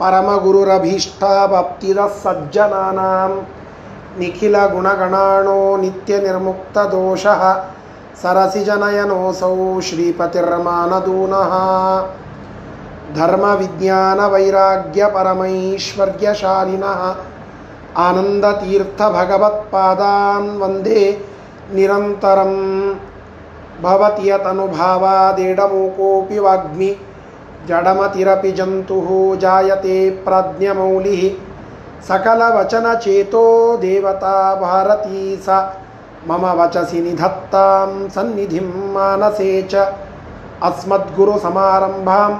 परमगुरुरभीष्टावप्तिदः सज्जनानां निखिलगुणगणाणो नित्यनिर्मुक्तदोषः सरसिजनयनोऽसौ श्रीपतिर्मानदूनः। धर्मविज्ञानवैराग्यपरमैश्वर्यशालिनः आनन्दतीर्थभगवत्पादान् वंदे निरन्तरं भवति यतनुभावादेडमूकोऽपि वाग्मि जडमतिरपि जन्तुः जायते प्रज्ञमौलिः। सकलवचनचेतो देवता भारती स। मम वचसि निधत्तां सन्निधिं मानसे च। अस्मद्गुरुसमारम्भां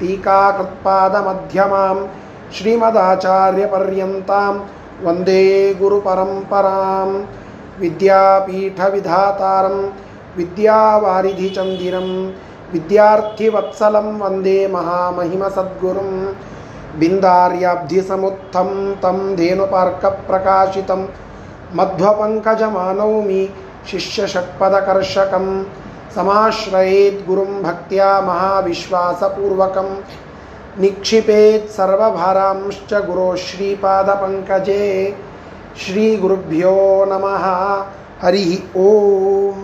टीकाकृत्पादमध्यमां श्रीमदाचार्यपर्यन्तां वंदे गुरुपरम्परां। विद्यापीठविधातारं विद्यावारिधिचन्दिरं विद्यार्थिवत्सलं वंदे महामहिमसद्गुरुं बिन्दार्याब्धिसमुत्थं तं धेनुपार्कप्रकाशितं मध्वपङ्कजमानौमि शिष्यषट्पदकर्षकं समाश्रयेत् गुरुं भक्त्या महाविश्वासपूर्वकं निक्षिपेत् सर्वभारांश्च गुरो श्रीपादपङ्कजे श्रीगुरुभ्यो नमः हरिः ಓಂ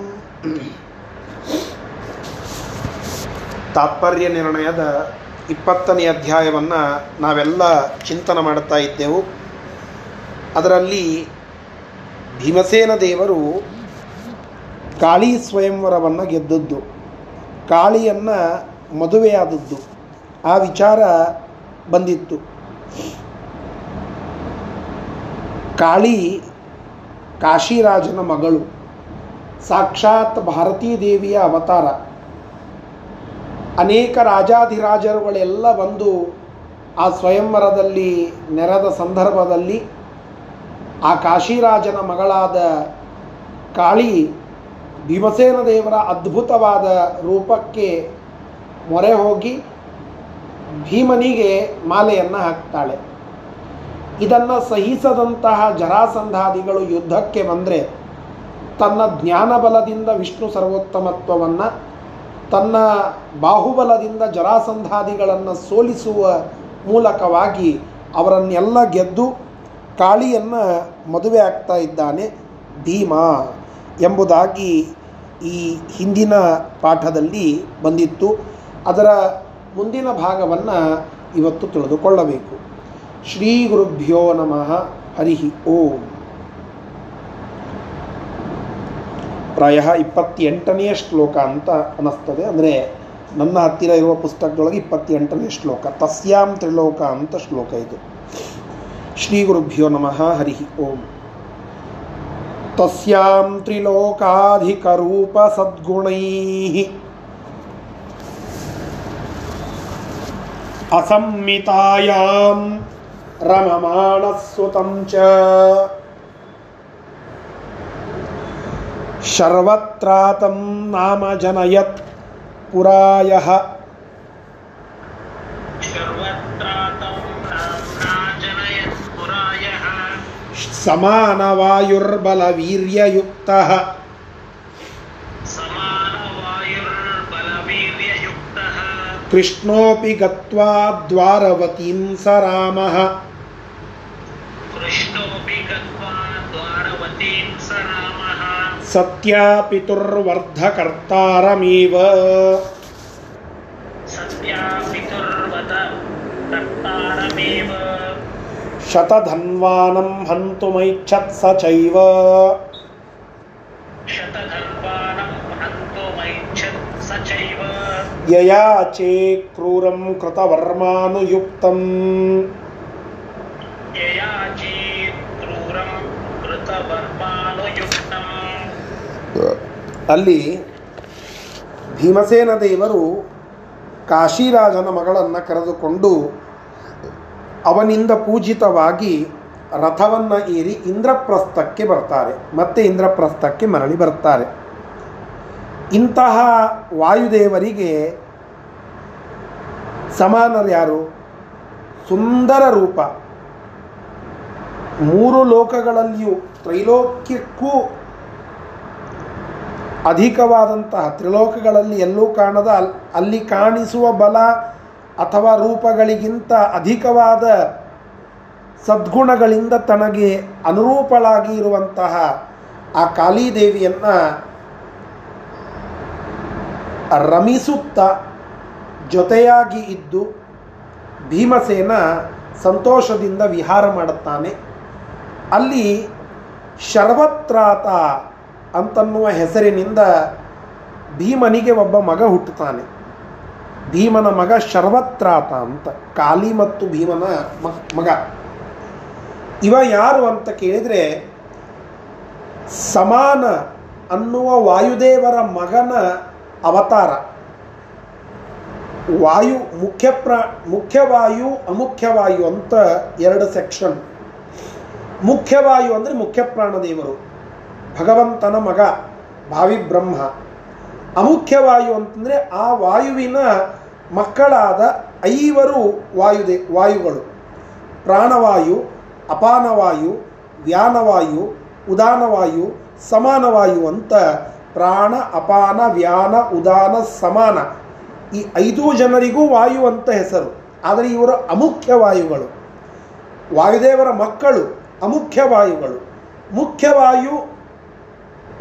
ತಾತ್ಪರ್ಯ ನಿರ್ಣಯದ ಇಪ್ಪತ್ತನೇ ಅಧ್ಯಾಯವನ್ನು ನಾವೆಲ್ಲ ಚಿಂತನೆ ಮಾಡುತ್ತಾ ಇದ್ದೆವು. ಅದರಲ್ಲಿ ಭೀಮಸೇನ ದೇವರು ಕಾಳಿ ಸ್ವಯಂವರವನ್ನು ಗೆದ್ದದ್ದು, ಕಾಳಿಯನ್ನು ಮದುವೆಯಾದದ್ದು, ಆ ವಿಚಾರ ಬಂದಿತ್ತು. ಕಾಳಿ ಕಾಶಿರಾಜನ ಮಗಳು, ಸಾಕ್ಷಾತ್ ಭಾರತೀ ದೇವಿಯ ಅವತಾರ. ಅನೇಕ ರಾಜಾಧಿರಾಜರುಗಳೆಲ್ಲ ಬಂದು ಆ ಸ್ವಯಂವರದಲ್ಲಿ ನೆರೆದ ಸಂದರ್ಭದಲ್ಲಿ ಆ ಕಾಶಿರಾಜನ ಮಗಳಾದ ಕಾಳಿ ಭೀಮಸೇನ ದೇವರ ಅದ್ಭುತವಾದ ರೂಪಕ್ಕೆ ಮೊರೆ ಹೋಗಿ ಭೀಮನಿಗೆ ಮಾಲೆಯನ್ನು ಹಾಕ್ತಾಳೆ. ಇದನ್ನು ಸಹಿಸದಂತಹ ಜರಾಸಂಧಾದಿಗಳು ಯುದ್ಧಕ್ಕೆ ಬಂದರೆ ತನ್ನ ಜ್ಞಾನಬಲದಿಂದ ವಿಷ್ಣು ಸರ್ವೋತ್ತಮತ್ವವನ್ನು ತನ್ನ ಬಾಹುಬಲದಿಂದ ಜರಾಸಂಧಾದಿಗಳನ್ನು ಸೋಲಿಸುವ ಮೂಲಕವಾಗಿ ಅವರನ್ನೆಲ್ಲ ಗೆದ್ದು ಕಾಳಿಯನ್ನು ಮದುವೆ ಆಗ್ತಾ ಇದ್ದಾನೆ ಭೀಮ ಎಂಬುದಾಗಿ ಈ ಹಿಂದಿನ ಪಾಠದಲ್ಲಿ ಬಂದಿತ್ತು. ಅದರ ಮುಂದಿನ ಭಾಗವನ್ನು ಇವತ್ತು ತಿಳಿದುಕೊಳ್ಳಬೇಕು. ಶ್ರೀ ಗುರುಭ್ಯೋ ನಮಃ ಹರಿ ಓಂ. ಪ್ರಾಯ ಇಪ್ಪತ್ತೆಂಟನೆಯ ಶ್ಲೋಕ ಅಂತ ಅನ್ನಿಸ್ತದೆ ಅಂದರೆ ನನ್ನ ಹತ್ತಿರ ಇರುವ ಪುಸ್ತಕದೊಳಗೆ ಇಪ್ಪತ್ತೆಂಟನೇ ಶ್ಲೋಕ ತಸ್ಯಾಂ ತ್ರಿಲೋಕ ಅಂತ ಶ್ಲೋಕ ಇದು ಶ್ರೀ ಗುರುಭ್ಯೋ ನಮಃ ಹರಿ ಓಂ ತಸ್ಯಾಂ ತ್ರಿಲೋಕಾಧಿಕರೂಪ ಸದ್ಗುಣೈ असंमितायां रममाणस्सुतं च ಶರ್ವತ್ರಾತಂ ನಾಮ ಜನಯತ್ ಪುರಾಯ ಸಮಾನವಾಯುರ್ಬಲವೀರ್ಯಯುಕ್ತ ಕೃಷ್ಣೋಪಿ ಗತ್ವಾ ದ್ವಾರವತೀಂ ಸ ರಾಮಃ रामः सत्यापितुर्वर्धकर्तारमेव। शतधन्वानं हन्तुमैच्छत् स चैव। ययाचे क्रूरं कृतवर्मानुयुक्तम् ಅಲ್ಲಿ ಭೀಮಸೇನ ದೇವರು ಕಾಶಿರಾಜನ ಮಗಳನ್ನು ಕರೆದುಕೊಂಡು ಅವನಿಂದ ಪೂಜಿತವಾಗಿ ರಥವನ್ನು ಏರಿ ಇಂದ್ರಪ್ರಸ್ಥಕ್ಕೆ ಬರ್ತಾರೆ. ಮತ್ತೆ ಇಂದ್ರಪ್ರಸ್ಥಕ್ಕೆ ಮರಳಿ ಬರ್ತಾರೆ. ಇಂತಹ ವಾಯುದೇವರಿಗೆ ಸಮಾನರು ಯಾರು? ಸುಂದರ ರೂಪ. ಮೂರು ಲೋಕಗಳಲ್ಲಿಯೂ ತ್ರೈಲೋಕ್ಯಕ್ಕೂ ಅಧಿಕವಾದಂತಹ ತ್ರಿಲೋಕಗಳಲ್ಲಿ ಎಲ್ಲೂ ಕಾಣದ ಅಲ್ಲಿ ಕಾಣಿಸುವ ಬಲ ಅಥವಾ ರೂಪಗಳಿಗಿಂತ ಅಧಿಕವಾದ ಸದ್ಗುಣಗಳಿಂದ ತನಗೆ ಅನುರೂಪಳಾಗಿ ಇರುವಂತಹ ಆ ಕಾಳಿದೇವಿಯನ್ನು ರಮಿಸುತ್ತ ಜೊತೆಯಾಗಿ ಇದ್ದು ಭೀಮಸೇನ ಸಂತೋಷದಿಂದ ವಿಹಾರ ಮಾಡುತ್ತಾನೆ. ಅಲ್ಲಿ ಶರ್ವತ್ರಾತ ಅಂತನ್ನುವ ಹೆಸರಿನಿಂದ ಭೀಮನಿಗೆ ಒಬ್ಬ ಮಗ ಹುಟ್ಟುತ್ತಾನೆ. ಭೀಮನ ಮಗ ಶರ್ವತ್ರಾತ ಅಂತ ಕಾಲಿ ಮತ್ತು ಭೀಮನ ಮಗ. ಇವ ಯಾರು ಅಂತ ಕೇಳಿದರೆ, ಸಮಾನ ಅನ್ನುವ ವಾಯುದೇವರ ಮಗನ ಅವತಾರ. ವಾಯು ಮುಖ್ಯ ಪ್ರ ಮುಖ್ಯವಾಯು ಅಮುಖ್ಯವಾಯು ಅಂತ ಎರಡು ಸೆಕ್ಷನ್. ಮುಖ್ಯವಾಯು ಅಂದರೆ ಮುಖ್ಯ ಪ್ರಾಣದೇವರು. ಭಗವಂತನ ಮಗ, ಭಾವಿ ಬ್ರಹ್ಮ. ಅಮುಖ್ಯವಾಯು ಅಂತಂದರೆ ಆ ವಾಯುವಿನ ಮಕ್ಕಳಾದ ಐವರು ವಾಯುದೆ, ವಾಯುಗಳು. ಪ್ರಾಣವಾಯು, ಅಪಾನವಾಯು, ವ್ಯಾನವಾಯು, ಉದಾನವಾಯು, ಸಮಾನವಾಯು ಅಂತ ಪ್ರಾಣ, ಅಪಾನ, ವ್ಯಾನ, ಉದಾನ, ಸಮಾನ. ಈ ಐದು ಜನರಿಗೂ ವಾಯು ಅಂತ ಹೆಸರು. ಆದರೆ ಇವರು ಅಮುಖ್ಯ ವಾಯುಗಳು. ವಾಯುದೇವರ ಮಕ್ಕಳು ಅಮುಖ್ಯ ವಾಯುಗಳು. ಮುಖ್ಯವಾಯು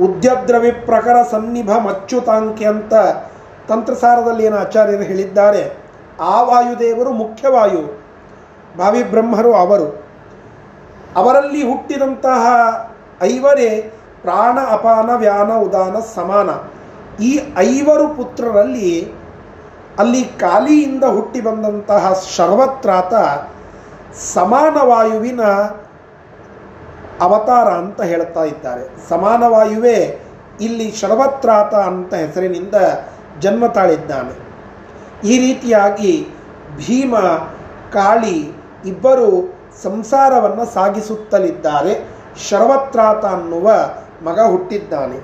ಉದ್ಯದ್ರವಿ ಪ್ರಕರ ಸನ್ನಿಭ ಮಚ್ಚುತಾಂಕಿ ಅಂತ ತಂತ್ರಸಾರದಲ್ಲಿ ಏನು ಆಚಾರ್ಯರು ಹೇಳಿದ್ದಾರೆ. ಆ ವಾಯುದೇವರು ಮುಖ್ಯವಾಯು, ಭಾವಿ ಬ್ರಹ್ಮರು ಅವರು. ಅವರಲ್ಲಿ ಹುಟ್ಟಿದಂತಹ ಐವರೇ ಪ್ರಾಣ ಅಪಾನ ವ್ಯಾನ ಉದಾನ ಸಮಾನ. ಈ ಐವರು ಪುತ್ರರಲ್ಲಿ ಅಲ್ಲಿ ಕಾಲಿಯಿಂದ ಹುಟ್ಟಿ ಬಂದಂತಹ ಸರ್ವತ್ರಾತ ಸಮಾನ ವಾಯುವಿನ ಅವತಾರ ಅಂತ ಹೇಳ್ತಾ ಇದ್ದಾರೆ. ಸಮಾನವಾಯುವೆ ಇಲ್ಲಿ ಶರವತ್ರಾತ ಅಂತ ಹೆಸರಿನಿಂದ ಜನ್ಮ ತಾಳಿದ್ದಾನೆ. ಈ ರೀತಿಯಾಗಿ ಭೀಮ, ಕಾಳಿ ಇಬ್ಬರು ಸಂಸಾರವನ್ನು ಸಾಗಿಸುತ್ತಲಿದ್ದಾರೆ. ಶರವತ್ರಾತ ಅನ್ನುವ ಮಗ ಹುಟ್ಟಿದ್ದಾನೆ.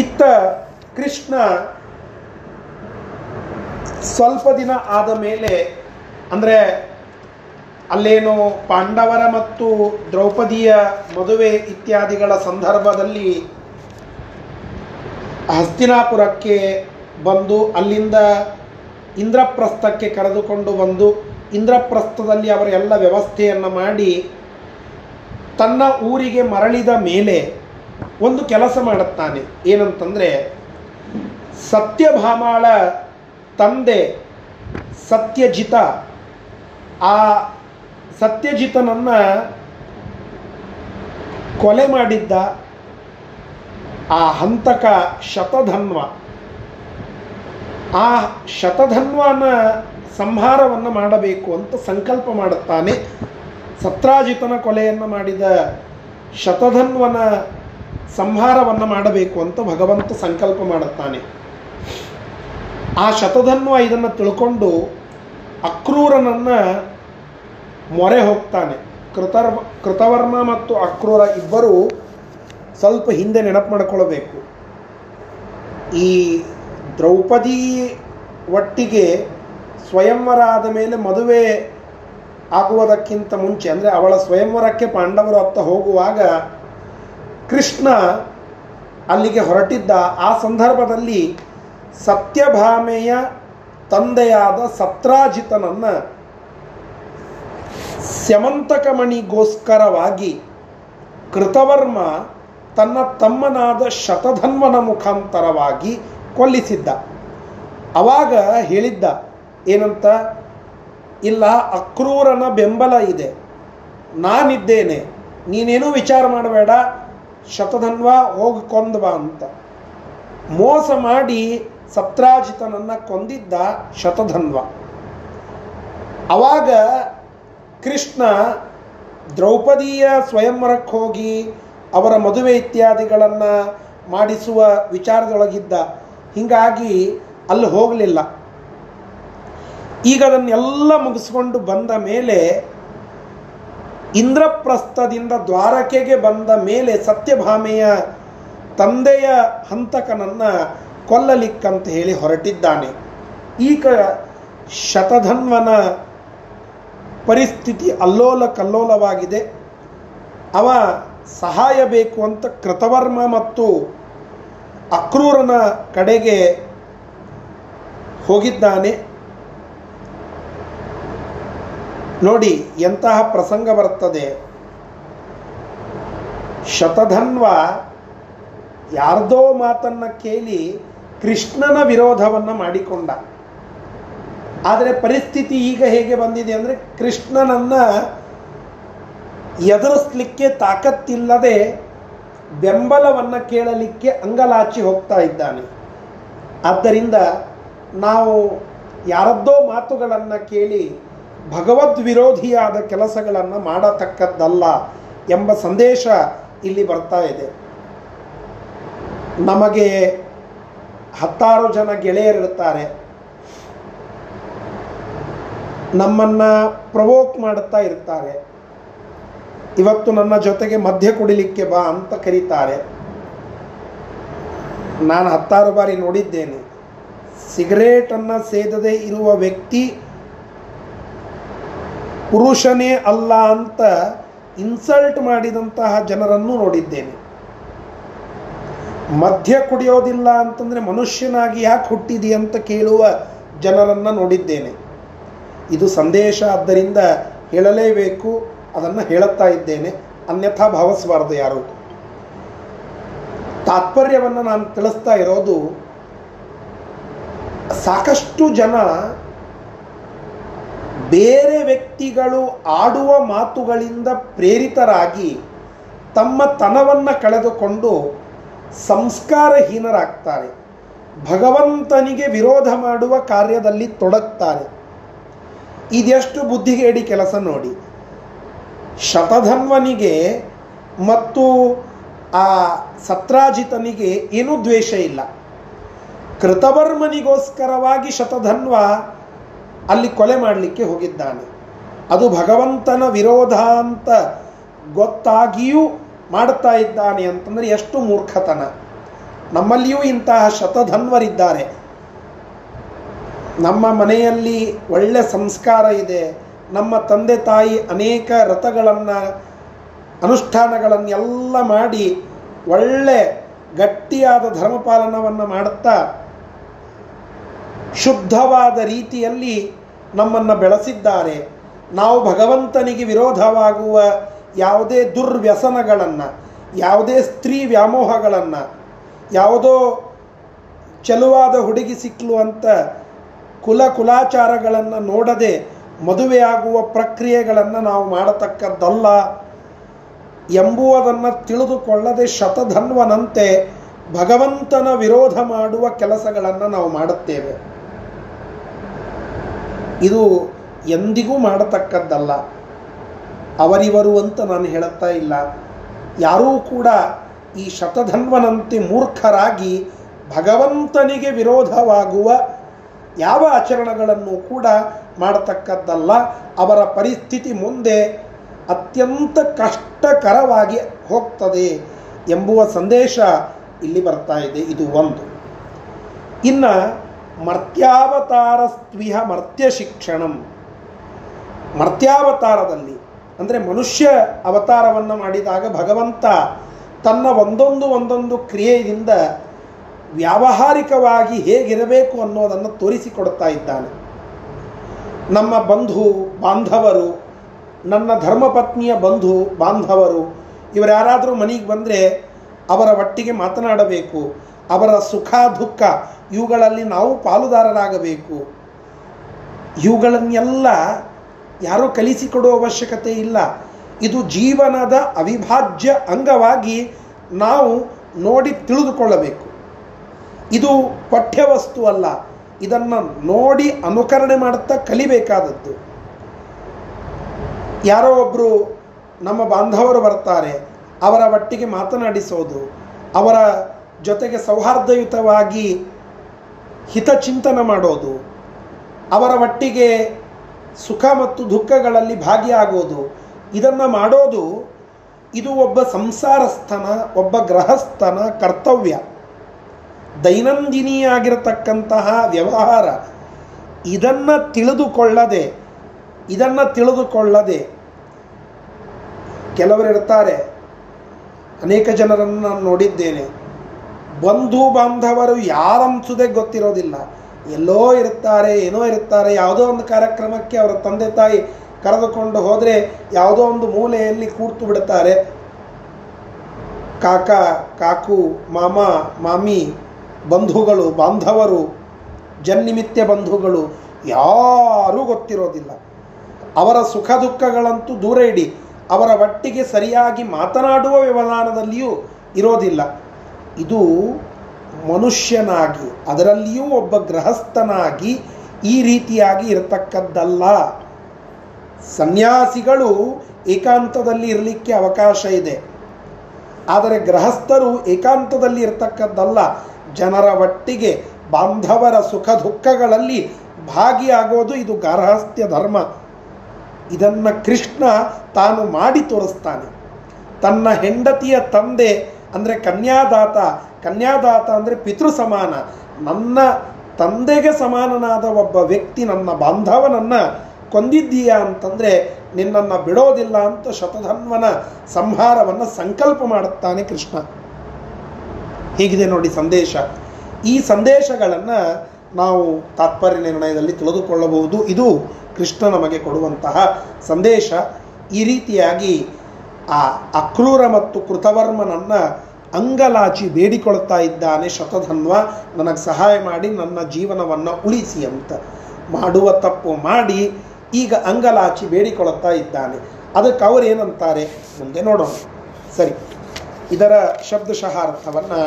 ಇತ್ತ ಕೃಷ್ಣ ಸ್ವಲ್ಪ ದಿನ ಆದ ಮೇಲೆ, ಅಂದರೆ ಅಲ್ಲೇನು ಪಾಂಡವರ ಮತ್ತು ದ್ರೌಪದಿಯ ಮದುವೆ ಇತ್ಯಾದಿಗಳ ಸಂದರ್ಭದಲ್ಲಿ ಹಸ್ತಿನಾಪುರಕ್ಕೆ ಬಂದು ಅಲ್ಲಿಂದ ಇಂದ್ರಪ್ರಸ್ಥಕ್ಕೆ ಕರೆದುಕೊಂಡು ಬಂದು ಇಂದ್ರಪ್ರಸ್ಥದಲ್ಲಿ ಅವರ ಎಲ್ಲ ವ್ಯವಸ್ಥೆಯನ್ನು ಮಾಡಿ ತನ್ನ ಊರಿಗೆ ಮರಳಿದ ಮೇಲೆ ಒಂದು ಕೆಲಸ ಮಾಡುತ್ತಾನೆ. ಏನಂತಂದರೆ ಸತ್ಯಭಾಮಾಳ ತಂದೆ ಸತ್ಯಜಿತ ಆ ಸತ್ಯಜಿತನನ್ನು ಕೊಲೆ ಮಾಡಿದ್ದ ಆ ಹಂತಕ ಶತಧನ್ವ. ಆ ಶತಧನ್ವನ ಸಂಹಾರವನ್ನು ಮಾಡಬೇಕು ಅಂತ ಸಂಕಲ್ಪ ಮಾಡುತ್ತಾನೆ. ಸತ್ರಾಜಿತನ ಕೊಲೆಯನ್ನು ಮಾಡಿದ ಶತಧನ್ವನ ಸಂಹಾರವನ್ನು ಮಾಡಬೇಕು ಅಂತ ಭಗವಂತ ಸಂಕಲ್ಪ ಮಾಡುತ್ತಾನೆ. ಆ ಶತಧನ್ವ ಇದನ್ನು ತಿಳ್ಕೊಂಡು ಅಕ್ರೂರನನ್ನು ಮೊರೆ ಹೋಗ್ತಾನೆ. ಕೃತರ್, ಕೃತವರ್ಮ ಮತ್ತು ಅಕ್ರೂರ ಇಬ್ಬರು ಸ್ವಲ್ಪ ಹಿಂದೆ ನೆನಪು ಮಾಡಿಕೊಳ್ಳಬೇಕು ಈ ದ್ರೌಪದಿ ಒಟ್ಟಿಗೆ ಸ್ವಯಂವರ ಆದ ಮೇಲೆ ಮದುವೆ ಆಗುವುದಕ್ಕಿಂತ ಮುಂಚೆ, ಅಂದರೆ ಅವಳ ಸ್ವಯಂವರಕ್ಕೆ ಪಾಂಡವರು ಅತ್ತ ಹೋಗುವಾಗ ಕೃಷ್ಣ ಅಲ್ಲಿಗೆ ಹೊರಟಿದ್ದ. ಆ ಸಂದರ್ಭದಲ್ಲಿ ಸತ್ಯಭಾಮೆಯ ತಂದೆಯಾದ ಸತ್ರಾಜಿತನನ್ನು ಸ್ಯಮಂತಕಮಣಿಗೋಸ್ಕರವಾಗಿ ಕೃತವರ್ಮ ತನ್ನ ತಮ್ಮನಾದ ಶತಧನ್ವನ ಮುಖಾಂತರವಾಗಿ ಕೊಲ್ಲಿಸಿದ್ದ. ಅವಾಗ ಹೇಳಿದ್ದ, ಏನಂತ? ಇಲ್ಲ, ಅಕ್ರೂರನ ಬೆಂಬಲ ಇದೆ. ನಾನಿದ್ದೇನೆ. ನೀನೇನೂ ವಿಚಾರ ಮಾಡಬೇಡ. ಶತಧನ್ವ, ಹೋಗಿ ಕೊಂದ್ವ ಅಂತ. ಮೋಸ ಮಾಡಿ ಸತ್ರಾಜಿತನನ್ನು ಕೊಂದಿದ್ದ ಶತಧನ್ವ. ಅವಾಗ ಕೃಷ್ಣ ದ್ರೌಪದಿಯ ಸ್ವಯಂವರಕ್ಕೆ ಹೋಗಿ ಅವರ ಮದುವೆ ಇತ್ಯಾದಿಗಳನ್ನು ಮಾಡಿಸುವ ವಿಚಾರದೊಳಗಿದ್ದ. ಹೀಗಾಗಿ ಅಲ್ಲಿ ಹೋಗಲಿಲ್ಲ. ಈಗ ಅದನ್ನೆಲ್ಲ ಮುಗಿಸ್ಕೊಂಡು ಬಂದ ಮೇಲೆ ಇಂದ್ರಪ್ರಸ್ಥದಿಂದ ದ್ವಾರಕೆಗೆ ಬಂದ ಮೇಲೆ ಸತ್ಯಭಾಮೆಯ ತಂದೆಯ ಹಂತಕನನ್ನು ಕೊಲ್ಲಲಿಕ್ಕಂತ ಹೇಳಿ ಹೊರಟಿದ್ದಾನೆ. ಈಗ ಶತಧನ್ವನ ಪರಿಸ್ಥಿತಿ ಅಲ್ಲೋಲ ಕಲ್ಲೋಲವಾಗಿದೆ. ಅವ ಸಹಾಯ ಬೇಕು ಅಂತ ಕೃತವರ್ಮ ಮತ್ತು ಅಕ್ರೂರನ ಕಡೆಗೆ ಹೋಗಿದ್ದಾನೆ. ನೋಡಿ ಎಂತಹ ಪ್ರಸಂಗ ಬರ್ತದೆ. ಶತಧನ್ವ ಯಾರ್ದೋ ಮಾತನ್ನ ಕೇಳಿ ಕೃಷ್ಣನ ವಿರೋಧವನ್ನ ಮಾಡಿಕೊಂಡ. ಆದರೆ ಪರಿಸ್ಥಿತಿ ಈಗ ಹೇಗೆ ಬಂದಿದೆ ಅಂದರೆ ಕೃಷ್ಣನನ್ನು ಎದುರಿಸ್ಲಿಕ್ಕೆ ತಾಕತ್ತಿಲ್ಲದೆ ಬೆಂಬಲವನ್ನು ಕೇಳಲಿಕ್ಕೆ ಅಂಗಲಾಚಿ ಹೋಗ್ತಾ ಇದ್ದಾನೆ. ಆದ್ದರಿಂದ ನಾವು ಯಾರದ್ದೋ ಮಾತುಗಳನ್ನು ಕೇಳಿ ಭಗವದ್ ವಿರೋಧಿಯಾದ ಕೆಲಸಗಳನ್ನು ಮಾಡತಕ್ಕದ್ದಲ್ಲ ಎಂಬ ಸಂದೇಶ ಇಲ್ಲಿ ಬರ್ತಾ ಇದೆ. ನಮಗೆ ಹತ್ತಾರು ಜನ ಗೆಳೆಯರಿರ್ತಾರೆ ನಮ್ಮನ್ನ ಪ್ರವೋಕ್ ಮಾಡುತ್ತಾ ಇರ್ತಾರೆ ಇವತ್ತು ನನ್ನ ಜೊತೆಗೆ ಮದ್ಯ ಕುಡಿಲಿಕ್ಕೆ ಬಾ ಅಂತ ಕರೀತಾರೆ. ನಾನು ಹತ್ತಾರು ಬಾರಿ ನೋಡಿದ್ದೇನೆ. ಸಿಗರೇಟನ್ನು ಸೇದದೇ ಇರುವ ವ್ಯಕ್ತಿ ಪುರುಷನೇ ಅಲ್ಲ ಅಂತ ಇನ್ಸಲ್ಟ್ ಮಾಡಿದಂತಹ ಜನರನ್ನು ನೋಡಿದ್ದೇನೆ. ಮದ್ಯ ಕುಡಿಯೋದಿಲ್ಲ ಅಂತಂದರೆ ಮನುಷ್ಯನಾಗಿ ಯಾಕೆ ಹುಟ್ಟಿದಿ ಅಂತ ಕೇಳುವ ಜನರನ್ನು ನೋಡಿದ್ದೇನೆ. ಇದು ಸಂದೇಶ ಆದ್ದರಿಂದ ಹೇಳಲೇಬೇಕು, ಅದನ್ನು ಹೇಳುತ್ತಾ ಇದ್ದೇನೆ. ಅನ್ಯಥಾ ಭಾವಿಸಬಾರದು ಯಾರು. ತಾತ್ಪರ್ಯವನ್ನು ನಾನು ತಿಳಿಸ್ತಾ ಇರೋದು, ಸಾಕಷ್ಟು ಜನ ಬೇರೆ ವ್ಯಕ್ತಿಗಳು ಆಡುವ ಮಾತುಗಳಿಂದ ಪ್ರೇರಿತರಾಗಿ ತಮ್ಮ ತನವನ್ನು ಕಳೆದುಕೊಂಡು ಸಂಸ್ಕಾರಹೀನರಾಗ್ತಾರೆ. ಭಗವಂತನಿಗೆ ವಿರೋಧ ಮಾಡುವ ಕಾರ್ಯದಲ್ಲಿ ತೊಡಗ್ತಾರೆ. ಇದೆಷ್ಟು ಬುದ್ಧಿಗೇಡಿ ಕೆಲಸ ನೋಡಿ. ಶತಧನ್ವನಿಗೆ ಮತ್ತು ಆ ಸತ್ರಾಜಿತನಿಗೆ ಏನೂ ದ್ವೇಷ ಇಲ್ಲ. ಕೃತವರ್ಮನಿಗೋಸ್ಕರವಾಗಿ ಶತಧನ್ವ ಅಲ್ಲಿ ಕೊಲೆ ಮಾಡಲಿಕ್ಕೆ ಹೋಗಿದ್ದಾನೆ. ಅದು ಭಗವಂತನ ವಿರೋಧ ಅಂತ ಗೊತ್ತಾಗಿಯೂ ಮಾಡ್ತಾ ಇದ್ದಾನೆ ಅಂತಂದರೆ ಎಷ್ಟು ಮೂರ್ಖತನ. ನಮ್ಮಲ್ಲಿಯೂ ಇಂತಹ ಶತಧನ್ವರಿದ್ದಾರೆ ನಮ್ಮ ಮನೆಯಲ್ಲಿ ಒಳ್ಳೆ ಸಂಸ್ಕಾರ ಇದೆ. ನಮ್ಮ ತಂದೆ ತಾಯಿ ಅನೇಕ ರಥಗಳನ್ನು, ಅನುಷ್ಠಾನಗಳನ್ನೆಲ್ಲ ಮಾಡಿ ಒಳ್ಳೆ ಗಟ್ಟಿಯಾದ ಧರ್ಮಪಾಲನವನ್ನು ಮಾಡುತ್ತಾ, ಶುದ್ಧವಾದ ರೀತಿಯಲ್ಲಿ ನಮ್ಮನ್ನು ಬೆಳೆಸಿದ್ದಾರೆ. ನಾವು ಭಗವಂತನಿಗೆ ವಿರೋಧವಾಗುವ ಯಾವುದೇ ದುರ್ವ್ಯಸನಗಳನ್ನು, ಯಾವುದೇ ಸ್ತ್ರೀ ವ್ಯಾಮೋಹಗಳನ್ನು, ಯಾವುದೋ ಚಲುವಾದ ಹುಡುಗಿ ಸಿಕ್ಕಲು ಅಂತ ಕುಲ ಕುಲಾಚಾರಗಳನ್ನು ನೋಡದೆ ಮದುವೆಯಾಗುವ ಪ್ರಕ್ರಿಯೆಗಳನ್ನು ನಾವು ಮಾಡತಕ್ಕದ್ದಲ್ಲ ಎಂಬುವುದನ್ನು ತಿಳಿದುಕೊಳ್ಳದೆ ಶತಧನ್ವನಂತೆ ಭಗವಂತನ ವಿರೋಧ ಮಾಡುವ ಕೆಲಸಗಳನ್ನು ನಾವು ಮಾಡುತ್ತೇವೆ. ಇದು ಎಂದಿಗೂ ಮಾಡತಕ್ಕದ್ದಲ್ಲ. ಅವರಿವರು ಅಂತ ನಾನು ಹೇಳುತ್ತಾ ಇಲ್ಲ. ಯಾರೂ ಕೂಡ ಈ ಶತಧನ್ವನಂತೆ ಮೂರ್ಖರಾಗಿ ಭಗವಂತನಿಗೆ ವಿರೋಧವಾಗುವ ಯಾವ ಆಚರಣೆಗಳನ್ನು ಕೂಡ ಮಾಡತಕ್ಕದ್ದಲ್ಲ, ಅವರ ಪರಿಸ್ಥಿತಿ ಮುಂದೆ ಅತ್ಯಂತ ಕಷ್ಟಕರವಾಗಿ ಹೋಗ್ತದೆ ಎಂಬುವ ಸಂದೇಶ ಇಲ್ಲಿ ಬರ್ತಾ ಇದೆ. ಇದು ಒಂದು. ಇನ್ನು ಮರ್ತ್ಯಾವತಾರಸ್ತ್ವಿಹ ಮರ್ತ್ಯ ಶಿಕ್ಷಣಂ. ಮರ್ತ್ಯಾವತಾರದಲ್ಲಿ, ಅಂದರೆ ಮನುಷ್ಯ ಅವತಾರವನ್ನು ಮಾಡಿದಾಗ ಭಗವಂತ ತನ್ನ ಒಂದೊಂದು ಒಂದೊಂದು ಕ್ರಿಯೆಯಿಂದ ವ್ಯಾವಹಾರಿಕವಾಗಿ ಹೇಗಿರಬೇಕು ಅನ್ನೋದನ್ನು ತೋರಿಸಿಕೊಡ್ತಾ ಇದ್ದಾನೆ. ನಮ್ಮ ಬಂಧು, ಬಾಂಧವರು, ನನ್ನ ಧರ್ಮಪತ್ನಿಯ ಬಂಧು, ಬಾಂಧವರು, ಇವರ್ಯಾರಾದರೂ ಮನೆಗೆ ಬಂದರೆ ಅವರ ಒಟ್ಟಿಗೆ ಮಾತನಾಡಬೇಕು. ಅವರ ಸುಖ, ದುಃಖ, ಇವುಗಳಲ್ಲಿ ನಾವು ಪಾಲುದಾರರಾಗಬೇಕು. ಇವುಗಳನ್ನೆಲ್ಲ ಯಾರೂ ಕಲಿಸಿಕೊಡುವ ಅವಶ್ಯಕತೆ ಇಲ್ಲ. ಇದು ಜೀವನದ ಅವಿಭಾಜ್ಯ ಅಂಗವಾಗಿ ನಾವು ನೋಡಿ ತಿಳಿದುಕೊಳ್ಳಬೇಕು. ಇದು ಪಠ್ಯವಸ್ತು ಅಲ್ಲ. ಇದನ್ನು ನೋಡಿ ಅನುಕರಣೆ ಮಾಡುತ್ತಾ ಕಲಿಬೇಕಾದದ್ದು. ಯಾರೋ ಒಬ್ಬರು ನಮ್ಮ ಬಾಂಧವರು ಬರ್ತಾರೆ, ಅವರ ಒಟ್ಟಿಗೆ ಮಾತನಾಡಿಸೋದು, ಅವರ ಜೊತೆಗೆ ಸೌಹಾರ್ದಯುತವಾಗಿ ಹಿತಚಿಂತನ ಮಾಡೋದು, ಅವರ ಒಟ್ಟಿಗೆ ಸುಖ ಮತ್ತು ದುಃಖಗಳಲ್ಲಿ ಭಾಗಿಯಾಗೋದು, ಇದನ್ನು ಮಾಡೋದು ಇದು ಒಬ್ಬ ಸಂಸಾರಸ್ಥನ, ಒಬ್ಬ ಗೃಹಸ್ಥನ ಕರ್ತವ್ಯ. ದೈನಂದಿನಿಯಾಗಿರತಕ್ಕಂತಹ ವ್ಯವಹಾರ, ಇದನ್ನು ತಿಳಿದುಕೊಳ್ಳದೆ ಇದನ್ನು ತಿಳಿದುಕೊಳ್ಳದೆ ಕೆಲವರಿರ್ತಾರೆ ಅನೇಕ ಜನರನ್ನು ನಾನು ನೋಡಿದ್ದೇನೆ. ಬಂಧು ಬಾಂಧವರು ಯಾರಂಸುದೇ ಗೊತ್ತಿರೋದಿಲ್ಲ. ಎಲ್ಲೋ ಇರ್ತಾರೆ, ಏನೋ ಇರ್ತಾರೆ, ಯಾವುದೋ ಒಂದು ಕಾರ್ಯಕ್ರಮಕ್ಕೆ ಅವರ ತಂದೆ ತಾಯಿ ಕರೆದುಕೊಂಡು ಹೋದರೆ ಯಾವುದೋ ಒಂದು ಮೂಲೆಯಲ್ಲಿ ಕೂರ್ತು ಬಿಡುತ್ತಾರೆ ಕಾಕ, ಕಾಕು, ಮಾಮ, ಮಾಮಿ ಬಂಧುಗಳು, ಬಾಂಧವರು ಜನ್ನಿಮಿತ್ಯ ಬಂಧುಗಳು ಯಾರೂ ಗೊತ್ತಿರೋದಿಲ್ಲ. ಅವರ ಸುಖ ದುಃಖಗಳಂತೂ ದೂರ ಇಡಿ, ಅವರ ಒಟ್ಟಿಗೆ ಸರಿಯಾಗಿ ಮಾತನಾಡುವ ವ್ಯವಧಾನದಲ್ಲಿಯೂ ಇರೋದಿಲ್ಲ. ಇದು ಮನುಷ್ಯನಾಗಿ, ಅದರಲ್ಲಿಯೂ ಒಬ್ಬ ಗೃಹಸ್ಥನಾಗಿ ಈ ರೀತಿಯಾಗಿ ಇರತಕ್ಕದ್ದಲ್ಲ. ಸನ್ಯಾಸಿಗಳು ಏಕಾಂತದಲ್ಲಿ ಇರಲಿಕ್ಕೆ ಅವಕಾಶ ಇದೆ. ಆದರೆ ಗೃಹಸ್ಥರು ಏಕಾಂತದಲ್ಲಿ ಇರತಕ್ಕದ್ದಲ್ಲ. ಜನರ ಒಟ್ಟಿಗೆ ಬಾಂಧವರ ಸುಖ ದುಃಖಗಳಲ್ಲಿ ಭಾಗಿಯಾಗೋದು ಇದು ಗಾರ್ಹಸ್ಥ್ಯ ಧರ್ಮ. ಇದನ್ನು ಕೃಷ್ಣ ತಾನು ಮಾಡಿ ತೋರಿಸ್ತಾನೆ. ತನ್ನ ಹೆಂಡತಿಯ ತಂದೆ ಅಂದರೆ ಕನ್ಯಾದಾತ ಕನ್ಯಾದಾತ ಅಂದರೆ ಪಿತೃ ಸಮಾನ. ನನ್ನ ತಂದೆಗೆ ಸಮಾನನಾದ ಒಬ್ಬ ವ್ಯಕ್ತಿ ನನ್ನ ಬಾಂಧವನನ್ನು ಕೊಂದಿದ್ದೀಯಾ ಅಂತಂದರೆ ನಿನ್ನನ್ನು ಬಿಡೋದಿಲ್ಲ ಅಂತ ಶತಧನ್ವನ ಸಂಹಾರವನ್ನು ಸಂಕಲ್ಪ ಮಾಡುತ್ತಾನೆ ಕೃಷ್ಣ. ಹೀಗಿದೆ ನೋಡಿ ಸಂದೇಶ. ಈ ಸಂದೇಶಗಳನ್ನು ನಾವು ತಾತ್ಪರ್ಯ ನಿರ್ಣಯದಲ್ಲಿ ತಿಳಿದುಕೊಳ್ಳಬಹುದು. ಇದು ಕೃಷ್ಣ ನಮಗೆ ಕೊಡುವಂತಹ ಸಂದೇಶ. ಈ ರೀತಿಯಾಗಿ ಆ ಅಕ್ರೂರ ಮತ್ತು ಕೃತವರ್ಮನನ್ನು ಅಂಗಲಾಚಿ ಬೇಡಿಕೊಳ್ತಾ ಇದ್ದಾನೆ ಶತಧನ್ವ. ನನಗೆ ಸಹಾಯ ಮಾಡಿ, ನನ್ನ ಜೀವನವನ್ನು ಉಳಿಸಿ ಅಂತ. ಮಾಡುವ ತಪ್ಪು ಮಾಡಿ ಈಗ ಅಂಗಲಾಚಿ ಬೇಡಿಕೊಳ್ಳುತ್ತಾ ಇದ್ದಾನೆ. ಅದಕ್ಕೆ ಅವರು ಏನಂತಾರೆ? ಮುಂದೆ ನೋಡೋಣ. ಸರಿ. ಇದರ ಶಬ್ದಶಃ ಅರ್ಥವನ್ನು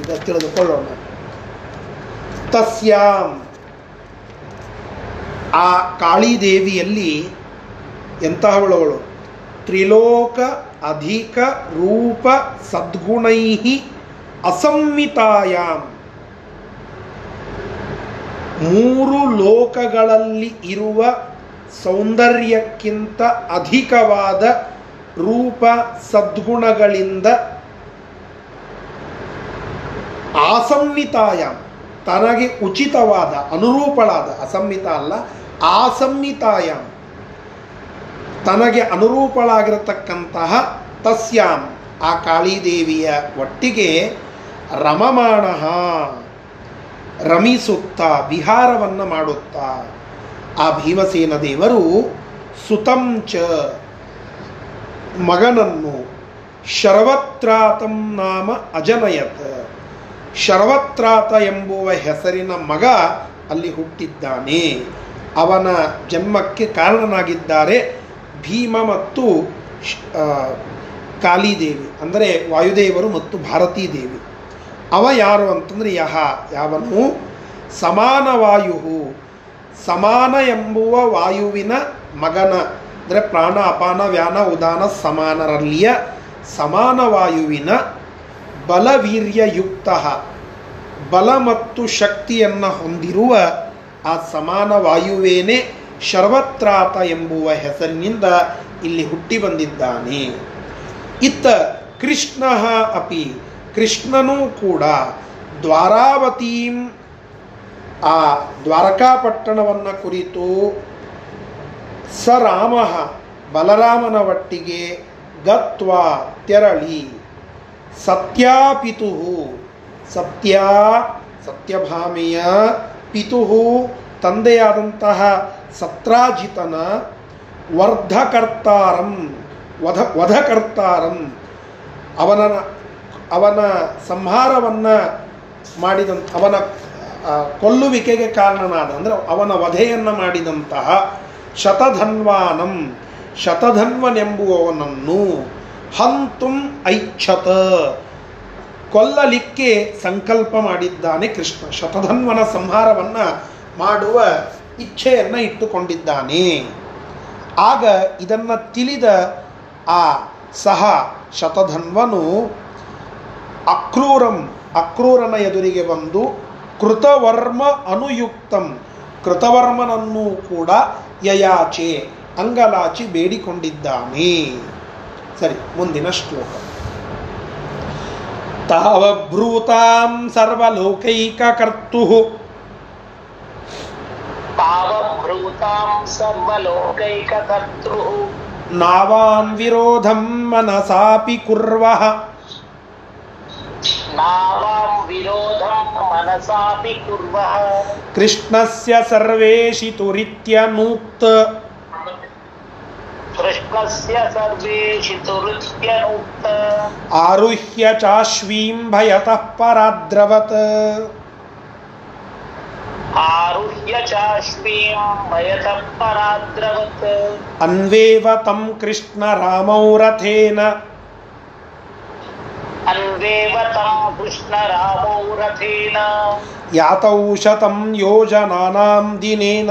ಈಗ ತಿಳಿದುಕೊಳ್ಳೋಣ ತಸ್ಯಾಂ. ಆ ಕಾಳಿದೇವಿಯಲ್ಲಿ ಎಂತಹವಳವಳು? ತ್ರಿಲೋಕ ಅಧಿಕ ರೂಪ ಸದ್ಗುಣೈ ಅಸಂಹಿತಾಯಾಮ್ ಮೂರು ಲೋಕಗಳಲ್ಲಿ ಇರುವ ಸೌಂದರ್ಯಕ್ಕಿಂತ ಅಧಿಕವಾದ ರೂಪ ಸದ್ಗುಣಗಳಿಂದ ಆಸಂಹಿತಾಯಾಮ್ ತನಗೆ ಉಚಿತವಾದ, ಅನುರೂಪಳಾದ ಅಸಂಹಿತ ಅಲ್ಲ ಆಸಂಹಿತಾಯ ತನಗೆ ಅನುರೂಪಳಾಗಿರತಕ್ಕಂತಹ ತಸ್ಯಾಂ, ಆ ಕಾಳಿದೇವಿಯ ಒಟ್ಟಿಗೆ ರಮಮಾಣ, ರಮಿಸುತ್ತಾ, ವಿಹಾರವನ್ನು ಮಾಡುತ್ತಾ. ಆ ಭೀಮಸೇನ ದೇವರು ಸುತಂಚ ಮಗನನ್ನು ಶರವತ್ರಾತಂ ನಾಮ ಅಜನಯತ್. ಶರವತ್ರಾತ ಎಂಬುವ ಹೆಸರಿನ ಮಗ ಅಲ್ಲಿ ಹುಟ್ಟಿದ್ದಾನೆ. ಅವನ ಜನ್ಮಕ್ಕೆ ಕಾರಣನಾಗಿದ್ದಾರೆ ಭೀಮ ಮತ್ತು ಕಾಲಿದೇವಿ ಅಂದರೆ ವಾಯುದೇವರು ಮತ್ತು ಭಾರತೀ ದೇವಿ ಅವ ಯಾರು ಅಂತಂದರೆ ಯಹ, ಯಾವನು? ಸಮಾನ ವಾಯು ಸಮಾನ ಎಂಬುವ ವಾಯುವಿನ ಮಗನ, ಅಂದರೆ ಪ್ರಾಣ, ಅಪಾನ, ವ್ಯಾನ, ಉದಾನ, ಸಮಾನರಲ್ಲಿಯ ಸಮಾನ ವಾಯುವಿನ ಬಲವೀರ್ಯಯುಕ್ತ ಬಲ ಮತ್ತು ಶಕ್ತಿಯನ್ನು ಹೊಂದಿರುವ ಆ ಸಮಾನ ವಾಯುವೇನೆ ಶರ್ವತ್ರಾತ ಎಂಬುವ ಹೆಸರಿನಿಂದ ಇಲ್ಲಿ ಹುಟ್ಟಿ ಬಂದಿದ್ದಾನೆ. ಇತ್ತ ಕೃಷ್ಣ ಅಪಿ ಕೃಷ್ಣನೂ ಕೂಡ ದ್ವಾರಾವತೀಂ ಆ ದ್ವಾರಕಾಪಟ್ಟಣವನ್ನು ಕುರಿತು ಸ ರಾಮ ಬಲರಾಮನ ಒಟ್ಟಿಗೆ ಗತ್ವ ತೆರಳಿ. ಸತ್ಯಾಪಿತು. ಸತ್ಯ, ಸತ್ಯಭಾಮೆಯ ಪಿತು, ತಂದೆಯಾದಂತಹ ಸತ್ರಾಜಿತನ ವರ್ಧಕರ್ತಾರಂ, ವಧ, ವಧಕರ್ತಾರಂ. ಅವನ ಅವನ ಸಂಹಾರವನ್ನು ಮಾಡಿದಂಥ ಅವನ ಕೊಲ್ಲುವಿಕೆಗೆ ಕಾರಣನಾದ, ಅಂದರೆ ಅವನ ವಧೆಯನ್ನು ಮಾಡಿದಂತಹ ಶತಧನ್ವಾನಂ, ಶತಧನ್ವನೆಂಬುವವನನ್ನು ಹಂತುಂ ಐಚ್ಛತ. ಕೊಲ್ಲಲಿಕ್ಕೆ ಸಂಕಲ್ಪ ಮಾಡಿದ್ದಾನೆ ಕೃಷ್ಣ. ಶತಧನ್ವನ ಸಂಹಾರವನ್ನು ಮಾಡುವ ಇಚ್ಛೆಯನ್ನು ಇಟ್ಟುಕೊಂಡಿದ್ದಾನೆ. ಆಗ ಇದನ್ನು ತಿಳಿದ ಆ ಸಹ ಶತಧನ್ವನು ಅಕ್ರೂರಂ, ಅಕ್ರೂರನ ಎದುರಿಗೆ ಬಂದು ಕೃತವರ್ಮ ಅನುಯುಕ್ತಂ, ಕೃತವರ್ಮನನ್ನು ಕೂಡ ಯಯಾಚೆ, ಅಂಗಲಾಚಿ ಬೇಡಿಕೊಂಡಿದ್ದಾನೆ. ಸರಿ ಮುಂದಿನ ಶ್ಲೋಕ ತಾವಭ್ರೂತಾಂ ಸರ್ವಲೋಕೈಕಕರ್ತು तावभ्रूतां सर्वलोकैककर्तृः ನಾವಾಂ ವಿರೋಧಂ ಮನಸಾಪಿ ಕುರ್ವಃ नावां विरोधं मनसापि कुर्वः ಕೃಷ್ಣಸ್ಯ ಸರ್ವೇಶಿತುರಿತ್ಯನೂಕ್ತ कृष्णस्य सर्वेषितुरुत्यनुक्त ಆರುಹ್ಯ पृष्पस्य आरुह्य चाश्वीं भयतः पराद्रवत्। आरुह्य चाश्वीं भयतः पराद्रवत्। अन्वेव तं कृष्णरामौ रथेन अन्वेव तं कृष्णरामौ रथेन यातौ शतं योजनानां दिनेन।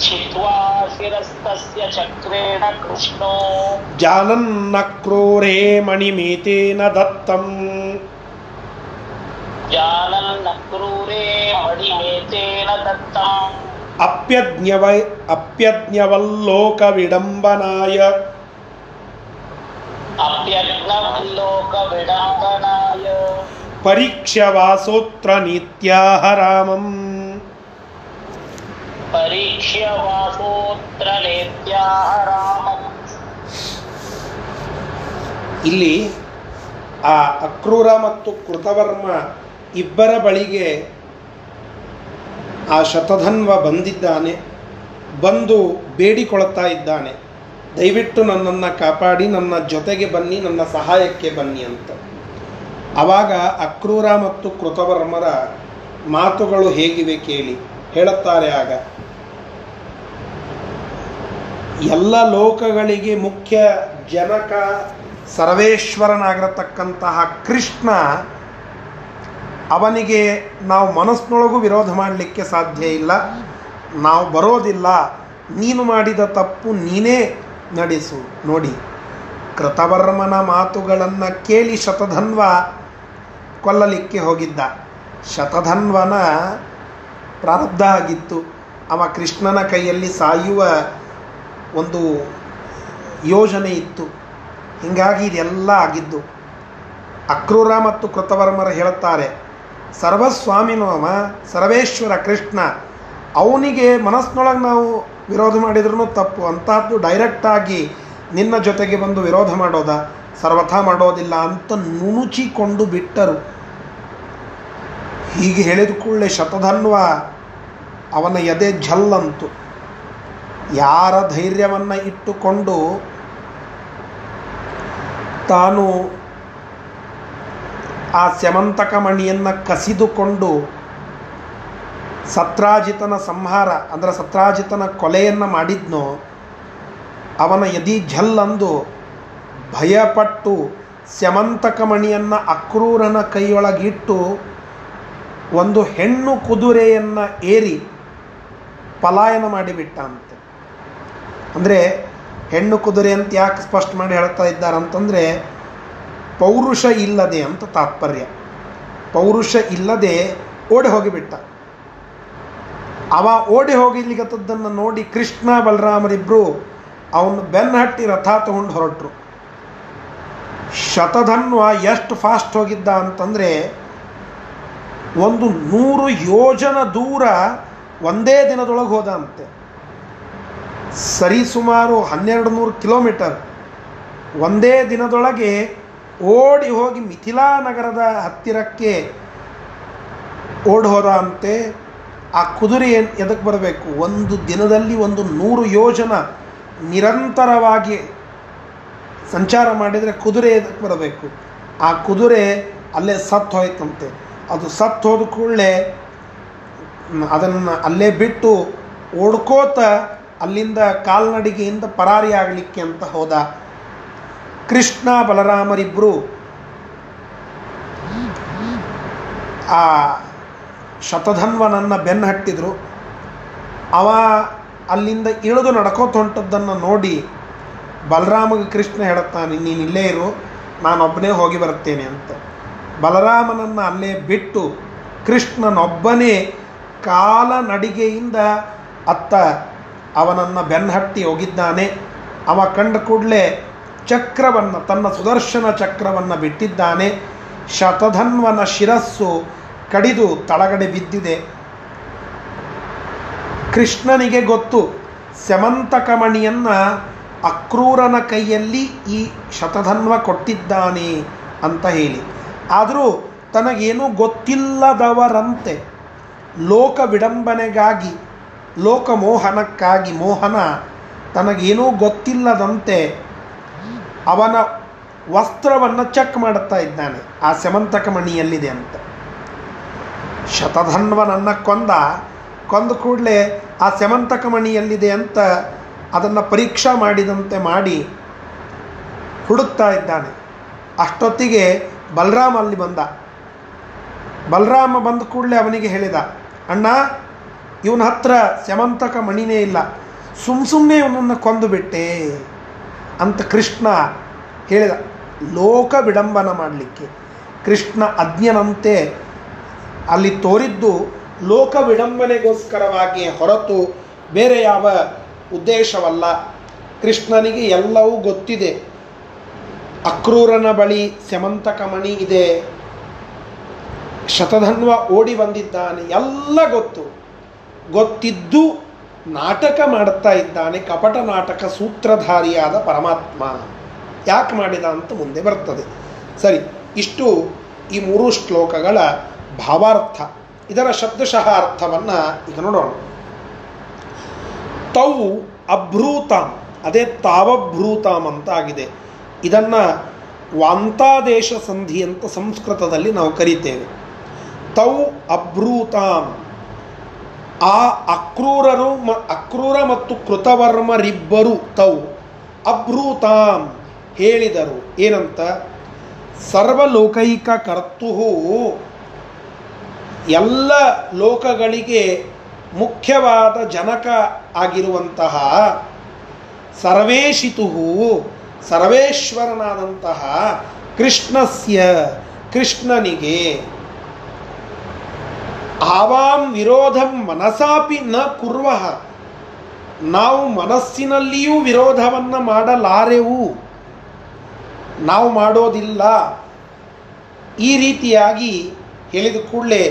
छित्त्वा शिरस्तस्य चक्रेण कृष्णो जानन्न क्रूरे मणिमेतेन दत्तम् जानन्न क्रूरे मणिमेतेन दत्तम् अप्यज्ञव अप्यज्ञवल्लोकविडम्बनाय अप्यग्नवल्लोकविडम्बनाय परीक्ष्यवासोऽत्र नीत्याह रामम् परीक्ष्य वासोऽत्र नेत्याह रामम् ಇಲ್ಲಿ ಆ ಅಕ್ರೂರ ಮತ್ತು ಕೃತವರ್ಮ ಇಬ್ಬರ ಬಳಿಗೆ ಆ ಶತಧನ್ವ ಬಂದಿದ್ದಾನೆ ಬಂದು ಬೇಡಿಕೊಳ್ತಾ ಇದ್ದಾನೆ ದಯವಿಟ್ಟು ನನ್ನನ್ನು ಕಾಪಾಡಿ ನನ್ನ ಜೊತೆಗೆ ಬನ್ನಿ ನನ್ನ ಸಹಾಯಕ್ಕೆ ಬನ್ನಿ ಅಂತ ಆವಾಗ ಅಕ್ರೂರ ಮತ್ತು ಕೃತವರ್ಮರ ಮಾತುಗಳು ಹೇಗಿವೆ ಕೇಳಿ ಹೇಳುತ್ತಾರೆ ಆಗ ಎಲ್ಲ ಲೋಕಗಳಿಗೆ ಮುಖ್ಯ ಜನಕ ಸರ್ವೇಶ್ವರನಾಗಿರತಕ್ಕಂತಹ ಕೃಷ್ಣ ಅವನಿಗೆ ನಾವು ಮನಸ್ಸಿನೊಳಗೂ ವಿರೋಧ ಮಾಡಲಿಕ್ಕೆ ಸಾಧ್ಯ ಇಲ್ಲ. ನಾವು ಬರೋದಿಲ್ಲ. ನೀನು ಮಾಡಿದ ತಪ್ಪು ನೀನೇ ನಡೆಸು. ನೋಡಿ, ಕೃತವರ್ಮನ ಮಾತುಗಳನ್ನು ಕೇಳಿ ಶತಧನ್ವ ಕೊಲ್ಲಲಿಕ್ಕೆ ಹೋಗಿದ್ದ. ಶತಧನ್ವನ ಪ್ರಾರಬ್ಧ ಆಗಿತ್ತು. ಅವ ಕೃಷ್ಣನ ಕೈಯಲ್ಲಿ ಸಾಯುವ ಒಂದು ಯೋಜನೆ ಇತ್ತು. ಹೀಗಾಗಿ ಇದೆಲ್ಲ ಆಗಿದ್ದು. ಅಕ್ರೂರ ಮತ್ತು ಕೃತವರ್ಮರ ಹೇಳುತ್ತಾರೆ ಸರ್ವಸ್ವಾಮಿನೋಮ ಸರ್ವೇಶ್ವರ ಕೃಷ್ಣ, ಅವನಿಗೆ ಮನಸ್ಸಿನೊಳಗೆ ನಾವು ವಿರೋಧ ಮಾಡಿದ್ರೂ ತಪ್ಪು. ಅಂತಹದ್ದು ಡೈರೆಕ್ಟಾಗಿ ನಿನ್ನ ಜೊತೆಗೆ ಬಂದು ವಿರೋಧ ಮಾಡೋದ? ಸರ್ವಥಾ ಮಾಡೋದಿಲ್ಲ ಅಂತ ನುಣುಚಿಕೊಂಡು ಬಿಟ್ಟರು. ಹೀಗೆ ಹೇಳಿದ ಕೂಡಲೇ ಶತಧನ್ವ ಅವನ ಎದೆ ಝಲ್ಲಂತು ಯಾರ ಧೈರ್ಯವನ್ನು ಇಟ್ಟುಕೊಂಡು ತಾನು ಆ ಸ್ಯಮಂತಕ ಮಣಿಯನ್ನು ಕಸಿದುಕೊಂಡು ಸತ್ರಾಜಿತನ ಸಂಹಾರ, ಅಂದರೆ ಸತ್ರಾಜಿತನ ಕೊಲೆಯನ್ನು ಮಾಡಿದ್ನೋ, ಅವನ ಯದಿ ಝಲ್ಲಂದು ಭಯಪಟ್ಟು ಸ್ಯಮಂತಕ ಮಣಿಯನ್ನು ಅಕ್ರೂರನ ಕೈಯೊಳಗಿಟ್ಟು ಒಂದು ಹೆಣ್ಣು ಕುದುರೆಯನ್ನು ಏರಿ ಪಲಾಯನ ಮಾಡಿಬಿಟ್ಟ ಅಂದರೆ ಹೆಣ್ಣು ಕುದುರೆ ಅಂತ ಯಾಕೆ ಸ್ಪಷ್ಟ ಮಾಡಿ ಹೇಳ್ತಾ ಇದ್ದಾರೆ ಅಂತಂದರೆ ಪೌರುಷ ಇಲ್ಲದೆ ಅಂತ ತಾತ್ಪರ್ಯ. ಪೌರುಷ ಇಲ್ಲದೆ ಓಡಿ ಹೋಗಿಬಿಟ್ಟ. ಅವ ಓಡಿ ಹೋಗಿಲಿಗತ್ತದ್ದನ್ನು ನೋಡಿ ಕೃಷ್ಣ ಬಲರಾಮರಿಬ್ಬರು ಅವನು ಬೆನ್ನ ಹಟ್ಟಿ ರಥ ತಗೊಂಡು ಹೊರಟರು. ಶತಧನ್ವ ಎಷ್ಟು ಫಾಸ್ಟ್ ಹೋಗಿದ್ದ ಅಂತಂದರೆ, ಒಂದು ನೂರು ಯೋಜನ ದೂರ ಒಂದೇ ದಿನದೊಳಗೆ ಹೋದ ಅಂತೆ. ಸರಿಸುಮಾರು ಹನ್ನೆರಡು ನೂರು ಕಿಲೋಮೀಟರ್ ಒಂದೇ ದಿನದೊಳಗೆ ಓಡಿ ಹೋಗಿ ಮಿಥಿಲಾ ನಗರದ ಹತ್ತಿರಕ್ಕೆ ಓಡಿ ಹೋದ ಅಂತೆ ಆ ಕುದುರೆ ಎದಕ್ಕೆ ಬರಬೇಕು? ಒಂದು ದಿನದಲ್ಲಿ ಒಂದು ನೂರು ಯೋಜನ ನಿರಂತರವಾಗಿ ಸಂಚಾರ ಮಾಡಿದರೆ ಕುದುರೆ ಎದಕ್ಕೆ ಬರಬೇಕು? ಆ ಕುದುರೆ ಅಲ್ಲೇ ಸತ್ತು ಹೋಯ್ತಂತೆ. ಅದು ಸತ್ತು ಹೋದ ಕೂಡಲೇ ಅದನ್ನು ಅಲ್ಲೇ ಬಿಟ್ಟು ಓಡ್ಕೋತ ಅಲ್ಲಿಂದ ಕಾಲ್ನಡಿಗೆಯಿಂದ ಪರಾರಿಯಾಗಲಿಕ್ಕೆ ಅಂತ ಹೋದ ಕೃಷ್ಣ ಬಲರಾಮರಿಬ್ಬರು ಆ ಶತಧನ್ವನನ್ನು ಬೆನ್ನು ಹಟ್ಟಿದ್ರು ಅವ ಅಲ್ಲಿಂದ ಇಳಿದು ನಡ್ಕೋತ ಹೊಂಟದ್ದನ್ನು ನೋಡಿ ಬಲರಾಮಗೆ ಕೃಷ್ಣ ಹೇಳುತ್ತಾನೆ, ನೀನು ಇಲ್ಲೇ ಇರು, ನಾನೊಬ್ಬನೇ ಹೋಗಿ ಬರ್ತೇನೆ ಅಂತ. ಬಲರಾಮನನ್ನು ಅಲ್ಲೇ ಬಿಟ್ಟು ಕೃಷ್ಣನೊಬ್ಬನೇ ಕಾಲ ನಡಿಗೆಯಿಂದ ಅತ್ತ ಅವನನ್ನು ಬೆನ್ನಹಟ್ಟಿ ಹೋಗಿದ್ದಾನೆ. ಅವ ಕಂಡ ಕೂಡಲೇ ಚಕ್ರವನ್ನು, ತನ್ನ ಸುದರ್ಶನ ಚಕ್ರವನ್ನು ಬಿಟ್ಟಿದ್ದಾನೆ. ಶತಧನ್ವನ ಶಿರಸ್ಸು ಕಡಿದು ತಳಗಡೆ ಬಿದ್ದಿದೆ. ಕೃಷ್ಣನಿಗೆ ಗೊತ್ತು ಸ್ಯಮಂತಕಮಣಿಯನ್ನು ಅಕ್ರೂರನ ಕೈಯಲ್ಲಿ ಈ ಶತಧನ್ವ ಕೊಟ್ಟಿದ್ದಾನೆ ಅಂತ ಹೇಳಿ. ಆದರೂ ತನಗೇನೂ ಗೊತ್ತಿಲ್ಲದವರಂತೆ, ಲೋಕ ವಿಡಂಬನೆಗಾಗಿ ಲೋಕಮೋಹನಕ್ಕಾಗಿ ಮೋಹನ ತನಗೇನೂ ಗೊತ್ತಿಲ್ಲದಂತೆ ಅವನ ವಸ್ತ್ರವನ್ನು ಚೆಕ್ ಮಾಡುತ್ತಾ ಇದ್ದಾನೆ. ಆ ಸೆಮಂತಕ ಮಣಿಯಲ್ಲಿದೆ ಅಂತ. ಶತಧನ್ವನನ್ನು ಕೊಂದ ಕೊಂದ ಕೂಡಲೇ ಆ ಸೆಮಂತಕ ಮಣಿಯಲ್ಲಿದೆ ಅಂತ ಅದನ್ನು ಪರೀಕ್ಷಾ ಮಾಡಿದಂತೆ ಮಾಡಿ ಹುಡುಕ್ತಾ ಇದ್ದಾನೆ. ಅಷ್ಟೊತ್ತಿಗೆ ಬಲರಾಮ ಅಲ್ಲಿ ಬಂದ. ಬಲರಾಮ ಬಂದ ಕೂಡಲೇ ಅವನಿಗೆ ಹೇಳಿದ, ಅಣ್ಣ ಇವನ ಹತ್ರ ಸ್ಯಮಂತಕ ಮಣಿನೇ ಇಲ್ಲ. ಸುಮ್ಮ ಸುಮ್ಮನೆ ಇವನನ್ನು ಕೊಂದು ಬಿಟ್ಟೆ ಅಂತ ಕೃಷ್ಣ ಹೇಳಿದ. ಲೋಕ ವಿಡಂಬನ ಮಾಡಲಿಕ್ಕೆ. ಕೃಷ್ಣ ಅಜ್ಞನಂತೆ ಅಲ್ಲಿ ತೋರಿದ್ದು ಲೋಕ ವಿಡಂಬನೆಗೋಸ್ಕರವಾಗಿ ಹೊರತು ಬೇರೆ ಯಾವ ಉದ್ದೇಶವಲ್ಲ. ಕೃಷ್ಣನಿಗೆ ಎಲ್ಲವೂ ಗೊತ್ತಿದೆ. ಅಕ್ರೂರನ ಬಳಿ ಸ್ಯಮಂತಕ ಮಣಿ ಇದೆ. ಶತಧನ್ವ ಓಡಿ ಬಂದಿದ್ದಾನೆ. ಎಲ್ಲ ಗೊತ್ತು. ಗೊತ್ತಿದ್ದು ನಾಟಕ ಮಾಡುತ್ತಾ ಇದ್ದಾನೆ ಕಪಟ ನಾಟಕ ಸೂತ್ರಧಾರಿಯಾದ ಪರಮಾತ್ಮ. ಯಾಕೆ ಮಾಡಿದ ಅಂತ ಮುಂದೆ ಬರ್ತದೆ. ಸರಿ, ಇಷ್ಟು ಈ ಮೂರು ಶ್ಲೋಕಗಳ ಭಾವಾರ್ಥ. ಇದರ ಶಬ್ದಶಃ ಅರ್ಥವನ್ನು ಈಗ ನೋಡೋಣ. ತೌ ಅಭ್ರೂತಾಂ, ಅದೇ ತಾವಭ್ರೂತಾಂ ಅಂತ ಆಗಿದೆ ಇದನ್ನು ವಾಂತಾದೇಶ ಸಂಧಿ ಅಂತ ಸಂಸ್ಕೃತದಲ್ಲಿ ನಾವು ಕರಿತೇವೆ. ತೌ ಅಭ್ರೂತಾಂ ಆ ಅಕ್ರೂರರು ಮ ಅಕ್ರೂರ ಮತ್ತು ಕೃತವರ್ಮರಿಬ್ಬರು ತೌ ಅಭ್ರೂತಾಂ ಹೇಳಿದರು. ಏನಂತ? ಸರ್ವಲೋಕೈಕ ಕರ್ತುಹು ಎಲ್ಲ ಲೋಕಗಳಿಗೆ ಮುಖ್ಯವಾದ ಜನಕ ಆಗಿರುವಂತಹ ಸರ್ವೇಶಿತುಹು, ಸರ್ವೇಶ್ವರನಾದಂತಹ ಕೃಷ್ಣಸ್ಯ, ಕೃಷ್ಣನಿಗೆ. ಆವಾಂ ವಿರೋಧಂ ಮನಸಾಪಿ ನ ಕುರ್ವ. ನಾವು ಮನಸ್ಸಿನಲ್ಲಿಯೂ ವಿರೋಧವನ್ನು ಮಾಡಲಾರೆವು. ನಾವು ಮಾಡೋದಿಲ್ಲ. ಈ ರೀತಿಯಾಗಿ ಹೇಳಿದ ಕೂಡಲೇ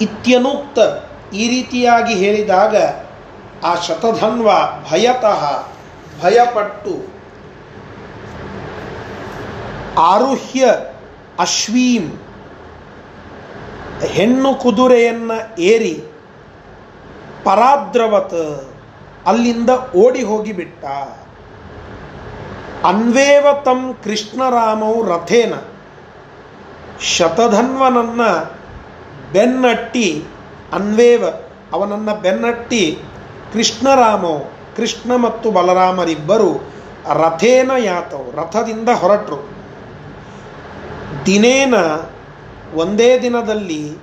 ಇತ್ಯನುಕ್ತ ಈ ರೀತಿಯಾಗಿ ಹೇಳಿದಾಗ, ಆ ಶತಧನ್ವ ಭಯತಃ, ಭಯಪಟ್ಟು, ಆರುಹ್ಯ ಅಶ್ವೀಂ ಹೆಣ್ಣು ಕುದುರೆಯನ್ನು ಏರಿ ಪರಾದ್ರವತ್ ಅಲ್ಲಿಂದ ಓಡಿ ಹೋಗಿಬಿಟ್ಟ. ಅನ್ವೇವ ತಂ ಕೃಷ್ಣರಾಮವು ರಥೇನ. ಶತಧನ್ವನನ್ನು ಬೆನ್ನಟ್ಟಿ ಅನ್ವೇವ ಅವನನ್ನು ಬೆನ್ನಟ್ಟಿ ಕೃಷ್ಣರಾಮೋ, ಕೃಷ್ಣ ಮತ್ತು ಬಲರಾಮರಿಬ್ಬರು ರಥೇನ ಯಾತವು, ರಥದಿಂದ ಹೊರಟರು. ದಿನೇನ ಒಂದೇ ದಿನದಲ್ಲಿ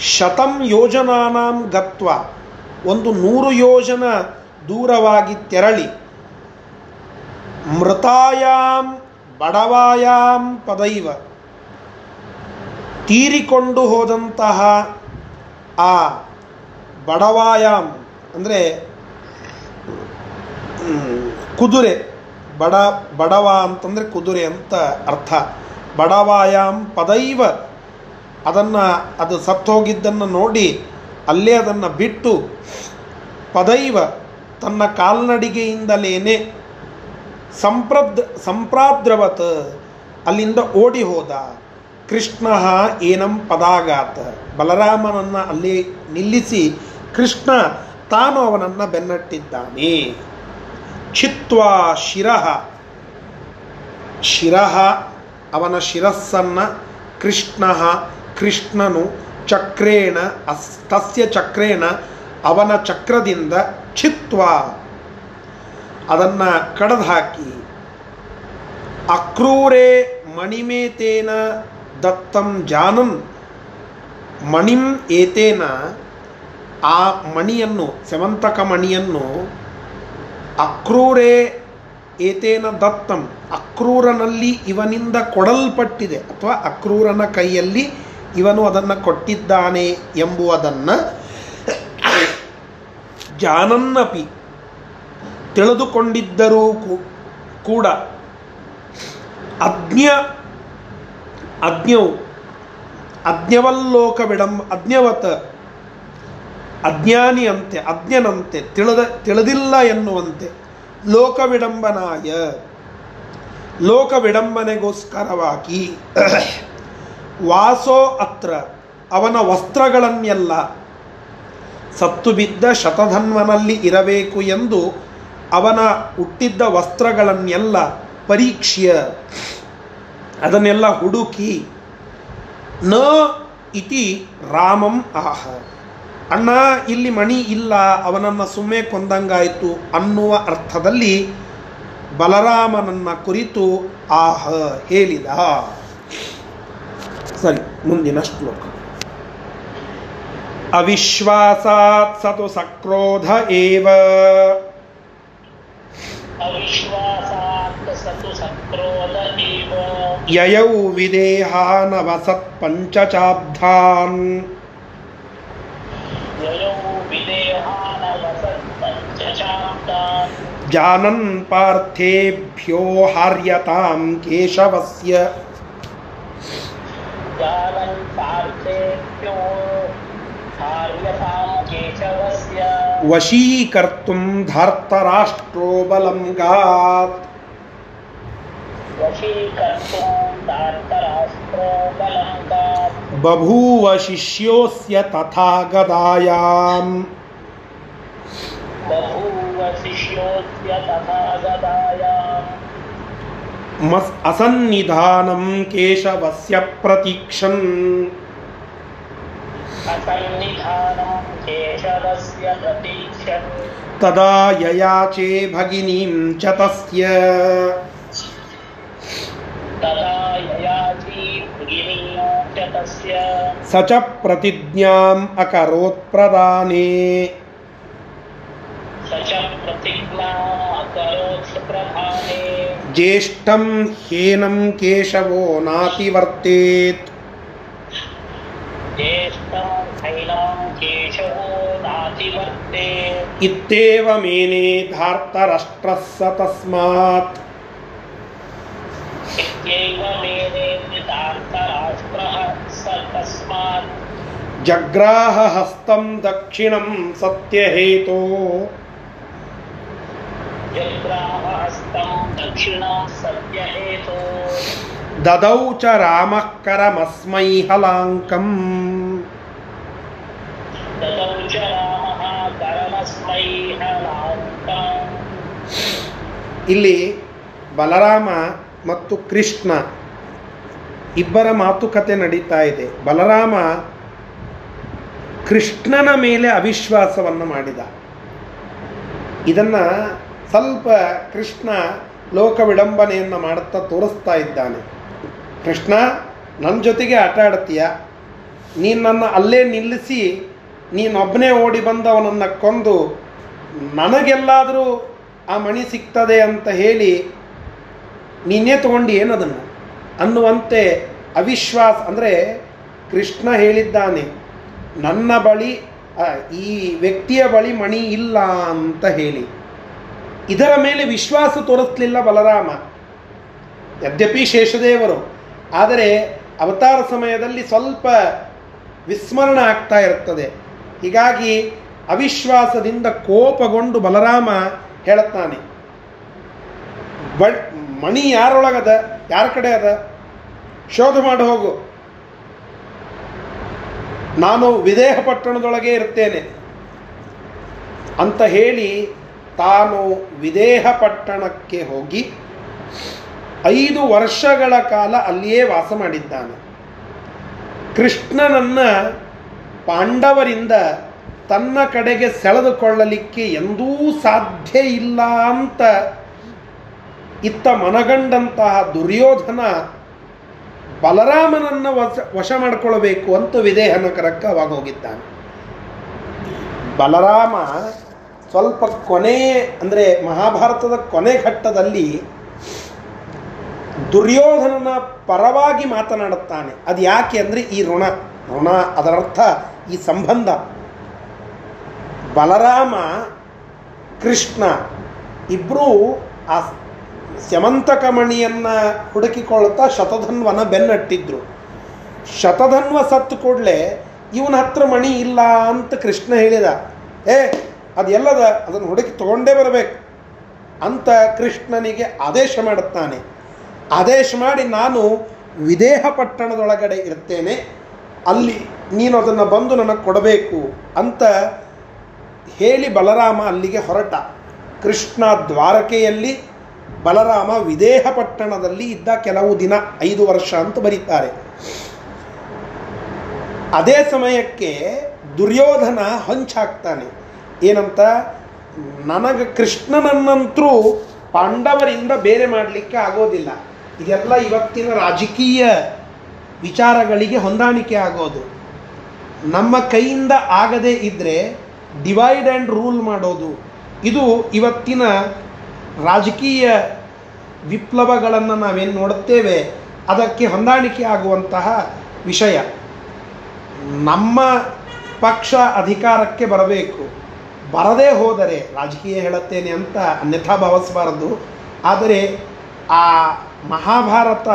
ಶತಂ ಯೋಜನಾನಾಂ ಗತ್ವ, ಒಂದು ನೂರು ಯೋಜನ ದೂರವಾಗಿ ತೆರಳಿ. ಮೃತಾಯಾಂ ಬಡವಾಯಾಂ ಪದೈವ. ತೀರಿಕೊಂಡು ಹೋದಂತಹ ಆ ಬಡವಾಯಾಮ್ ಅಂದರೆ ಕುದುರೆ, ಬಡ, ಬಡವ ಅಂತಂದರೆ ಕುದುರೆ ಅಂತ ಅರ್ಥ. ಬಡವಾಯಾಮ್ ಪದೈವ. ಅದನ್ನು, ಅದು ಸತ್ತೋಗಿದ್ದನ್ನು ನೋಡಿ, ಅಲ್ಲೇ ಅದನ್ನು ಬಿಟ್ಟು, ಪದೈವ ತನ್ನ ಕಾಲ್ನಡಿಗೆಯಿಂದಲೇನೆ ಸಂಪ್ರದ್, ಸಂಪ್ರಾದ್ರವತ್, ಅಲ್ಲಿಂದ ಓಡಿ ಹೋದ. ಕೃಷ್ಣ ಏನಂ ಪದಾಗಾತ ಬಲರಾಮನನ್ನು ಅಲ್ಲಿ ನಿಲ್ಲಿಸಿ, ಕೃಷ್ಣ ತಾನು ಅವನನ್ನು ಬೆನ್ನಟ್ಟಿದ್ದಾನೆ. ಚಿತ್ವಾ ಶಿರಹ ಶಿರಹ ಅವನ ಶಿರಸ್ಸನ್ನು ಕೃಷ್ಣ ಕೃಷ್ಣನು ಚಕ್ರೇಣ, ಅಸ್, ತಸ್ಯ ಚಕ್ರೇಣ ಅವನ ಚಕ್ರದಿಂದ ಚಿತ್ವ ಅದನ್ನು ಕಡದ ಹಾಕಿ ಅಕ್ರೂರೇ ಮಣಿಮೇತೇನ ದತ್ತಂ ಜಾನನ್ ಮಣಿಂ ಏತೇನ, ಆ ಮಣಿಯನ್ನು, ಸೆವಂತಕ ಮಣಿಯನ್ನು ಅಕ್ರೂರೇ ಏತೇನ ದತ್ತಂ, ಅಕ್ರೂರನಲ್ಲಿ ಇವನಿಂದ ಕೊಡಲ್ಪಟ್ಟಿದೆ, ಅಥವಾ ಅಕ್ರೂರನ ಕೈಯಲ್ಲಿ ಇವನು ಅದನ್ನು ಕೊಟ್ಟಿದ್ದಾನೆ ಎಂಬುವುದನ್ನು ಜಾನನ್ನಪಿ ತಿಳಿದುಕೊಂಡಿದ್ದರೂ ಕೂಡ ಅಜ್ಞ, ಅಜ್ಞವು, ಅಜ್ಞವಲ್ಲೋಕ ವಿಡಂ ಅಜ್ಞವತ, ಅಜ್ಞಾನಿಯಂತೆ, ಅಜ್ಞನಂತೆ ತಿಳಿದ, ತಿಳಿದಿಲ್ಲ ಎನ್ನುವಂತೆ ಲೋಕ ವಿಡಂಬನಾಯ ಲೋಕ ವಿಡಂಬನೆಗೋಸ್ಕರವಾಗಿ ವಾಸೋ ಅತ್ರ, ಅವನ ವಸ್ತ್ರಗಳನ್ನೆಲ್ಲ. ಸತ್ತು ಬಿದ್ದ ಶತಧನ್ವನಲ್ಲಿ ಇರಬೇಕು ಎಂದು ಅವನ ಹುಟ್ಟಿದ್ದ ವಸ್ತ್ರಗಳನ್ನೆಲ್ಲ ಪರೀಕ್ಷ್ಯ. ಅದನ್ನೆಲ್ಲ ಹುಡುಕಿ, ನ ಇತಿ ರಾಮಂ ಆಹ. ಅಣ್ಣ, ಇಲ್ಲಿ ಮಣಿ ಇಲ್ಲ, ಅವನನ್ನು ಸುಮ್ಮನೆ ಕೊಂದಂಗಾಯಿತು ಅನ್ನುವ ಅರ್ಥದಲ್ಲಿ ಬಲರಾಮನನ್ನ ಕುರಿತು ಆಹ ಹೇಳಿದ. ಸರಿ ಮುಂದಿನ ಶ್ಲೋಕ ಅವಿಶ್ವಾಸಾತ್ ಸತು ಸಕ್ರೋಧ ಏವ अविश्वासात् सतु सक्रोध एव ಯಯೌ ವಿದೇಹಾನವಸತ್ ಪಂಚಚಾಬ್ಧಾನ್ ययौ विदेहानवसत् पञ्चशाब्दान् जानन् पार्थेभ्यो हार्यतां केशवस्य जानन् पार्थेभ्यो। हार्यतां केशवस्य। वशीकर्तुं धार्तराष्ट्रो बलं गात्। वशीकर्तुं बभूव शिष्योऽस्य तथा गदायाम्। बभूव शिष्योऽस्य तथा गदायाम्। मस् असन्निधानं केशवस्य प्रतीक्षन्। तदा ययाचे भगिनीं च तस्य। स च प्रतिज्ञाम् स च प्रतिज्ञा ज्येष्ठम हेनम केशवो नातिवर्तेत्। इत्येव मेने धार्तराष्ट्रः स तस्मात्। जग्राह हस्तं दक्षिणं सत्यहेतो। जग्राह जग्रामहस्तं दक्षिणं सत्यहेतो ददौ च रामः करमस्मै हलाङ्कम् ततौ च रामः करमस्मै हलाङ्कम् ಇಲ್ಲಿ ಬಲರಾಮ ಮತ್ತು ಕೃಷ್ಣ ಇಬ್ಬರ ಮಾತುಕತೆ ನಡೀತಾ ಇದೆ ಬಲರಾಮ ಕೃಷ್ಣನ ಮೇಲೆ ಅವಿಶ್ವಾಸವನ್ನು ಮಾಡಿದ ಇದನ್ನು ಸ್ವಲ್ಪ ಕೃಷ್ಣ ಲೋಕ ವಿಡಂಬನೆಯನ್ನು ಮಾಡುತ್ತಾ ತೋರಿಸ್ತಾ ಇದ್ದಾನೆ. ಕೃಷ್ಣ ನನ್ನ ಜೊತೆಗೆ ಆಟ ಆಡ್ತೀಯ? ನೀನು ನನ್ನ ಅಲ್ಲೇ ನಿಲ್ಲಿಸಿ ನೀನೊಬ್ಬನೇ ಓಡಿ ಬಂದವನನ್ನು ಕೊಂದು ನನಗೆಲ್ಲಾದರೂ ಆ ಮಣಿ ಸಿಗ್ತದೆ ಅಂತ ಹೇಳಿ ನೀನೇ ತೊಗೊಂಡು ಏನದನ್ನು? ಅನ್ನುವಂತೆ ಅವಿಶ್ವಾಸ, ಅಂದರೆ ಕೃಷ್ಣ ಹೇಳಿದ್ದಾನೆ, ನನ್ನ ಬಳಿ ಈ ವ್ಯಕ್ತಿಯ ಬಳಿ ಮಣಿ ಇಲ್ಲ ಅಂತ ಹೇಳಿ. ಇದರ ಮೇಲೆ ವಿಶ್ವಾಸ ತೋರಿಸ್ಲಿಲ್ಲ ಬಲರಾಮ. ಯದ್ಯಪಿ ಶೇಷದೇವರು. ಆದರೆ ಅವತಾರ ಸಮಯದಲ್ಲಿ ಸ್ವಲ್ಪ ವಿಸ್ಮರಣ ಆಗ್ತಾ ಇರ್ತದೆ ಹೀಗಾಗಿ ಅವಿಶ್ವಾಸದಿಂದ ಕೋಪಗೊಂಡು ಬಲರಾಮ ಹೇಳುತ್ತಾನೆ. ಬ ಮಣಿ ಯಾರೊಳಗದ? ಯಾರ ಕಡೆ ಅದ? ಶೋಧ ಮಾಡಿ, ಹೋಗು. ನಾನು ವಿದೇಹ ಪಟ್ಟಣದೊಳಗೆ ಇರ್ತೇನೆ ಅಂತ ಹೇಳಿ ತಾನು ವಿದೇಹ ಪಟ್ಟಣಕ್ಕೆ ಹೋಗಿ ಐದು ವರ್ಷಗಳ ಕಾಲ ಅಲ್ಲಿಯೇ ವಾಸ ಮಾಡಿದ್ದಾನೆ. ಕೃಷ್ಣನನ್ನು ಪಾಂಡವರಿಂದ ತನ್ನ ಕಡೆಗೆ ಸೆಳೆದುಕೊಳ್ಳಲಿಕ್ಕೆ ಎಂದೂ ಸಾಧ್ಯ ಇಲ್ಲ ಅಂತ ಇತ್ತ ಮನಗಂಡಂತಹ ದುರ್ಯೋಧನ ಬಲರಾಮನನ್ನು ವಶ ವಶ ಮಾಡಿಕೊಳ್ಳಬೇಕು ಅಂತ ವಿದೇಹನಗರಕ್ಕೆ ಅವಾಗ ಹೋಗಿದ್ದಾನೆ. ಬಲರಾಮ ಸ್ವಲ್ಪ ಕೊನೆ, ಅಂದರೆ ಮಹಾಭಾರತದ ಕೊನೆ ಘಟ್ಟದಲ್ಲಿ ದುರ್ಯೋಧನನ ಪರವಾಗಿ ಮಾತನಾಡುತ್ತಾನೆ. ಅದು ಯಾಕೆ ಅಂದರೆ ಈ ಋಣ. ಋಣ ಅದರರ್ಥ ಈ ಸಂಬಂಧ. ಬಲರಾಮ, ಕೃಷ್ಣ ಇಬ್ಬರೂ ಆ ಸ್ಯಮಂತಕ ಮಣಿಯನ್ನು ಹುಡುಕಿಕೊಳ್ತಾ ಶತಧನ್ವನ ಬೆನ್ನಟ್ಟಿದ್ರು. ಶತಧನ್ವ ಸತ್ತು ಕೂಡಲೇ, ಇವನ ಹತ್ರ ಮಣಿ ಇಲ್ಲ ಅಂತ ಕೃಷ್ಣ ಹೇಳಿದ. ಏ ಅದು ಎಲ್ಲದ ಅದನ್ನು ಹುಡುಕಿ ತಗೊಂಡೇ ಬರಬೇಕು. ಅಂತ ಕೃಷ್ಣನಿಗೆ ಆದೇಶ ಮಾಡುತ್ತಾನೆ. ಆದೇಶ ಮಾಡಿ ನಾನು ವಿದೇಹ ಪಟ್ಟಣದೊಳಗಡೆ ಇರ್ತೇನೆ. ಅಲ್ಲಿ ನೀನು ಅದನ್ನು ಬಂದು ನನಗೆ ಕೊಡಬೇಕು ಅಂತ ಹೇಳಿ ಬಲರಾಮ ಅಲ್ಲಿಗೆ ಹೊರಟ. ಕೃಷ್ಣ ದ್ವಾರಕೆಯಲ್ಲಿ ಬಲರಾಮ ವಿದೇಹ ಪಟ್ಟಣದಲ್ಲಿ ಇದ್ದ ಕೆಲವು ದಿನ, ಐದು ವರ್ಷ ಅಂತ ಬರೀತಾರೆ. ಅದೇ ಸಮಯಕ್ಕೆ ದುರ್ಯೋಧನ ಹೊಂಚಾಗ್ತಾನೆ. ಏನಂತ? ನನಗೆ ಕೃಷ್ಣನನ್ನಂತರೂ ಪಾಂಡವರಿಂದ ಬೇರೆ ಮಾಡಲಿಕ್ಕೆ ಆಗೋದಿಲ್ಲ. ಇದೆಲ್ಲ ಇವತ್ತಿನ ರಾಜಕೀಯ ವಿಚಾರಗಳಿಗೆ ಹೊಂದಾಣಿಕೆ ಆಗೋದು. ನಮ್ಮ ಕೈಯಿಂದ ಆಗದೇ ಇದ್ದರೆ ಡಿವೈಡ್ ಆ್ಯಂಡ್ ರೂಲ್ ಮಾಡೋದು. ಇದು ಇವತ್ತಿನ ರಾಜಕೀಯ ವಿಪ್ಲವಗಳನ್ನು ನಾವೇನು ನೋಡುತ್ತೇವೆ, ಅದಕ್ಕೆ ಹೊಂದಾಣಿಕೆ ಆಗುವಂತಹ ವಿಷಯ. ನಮ್ಮ ಪಕ್ಷ ಅಧಿಕಾರಕ್ಕೆ ಬರಬೇಕು. ಬರದೇ ಹೋದರೆ ರಾಜಕೀಯ ಹೇಳುತ್ತೇನೆ ಅಂತ ಅನ್ಯಥಾ ಭಾವಿಸಬಾರದು. ಆದರೆ ಆ ಮಹಾಭಾರತ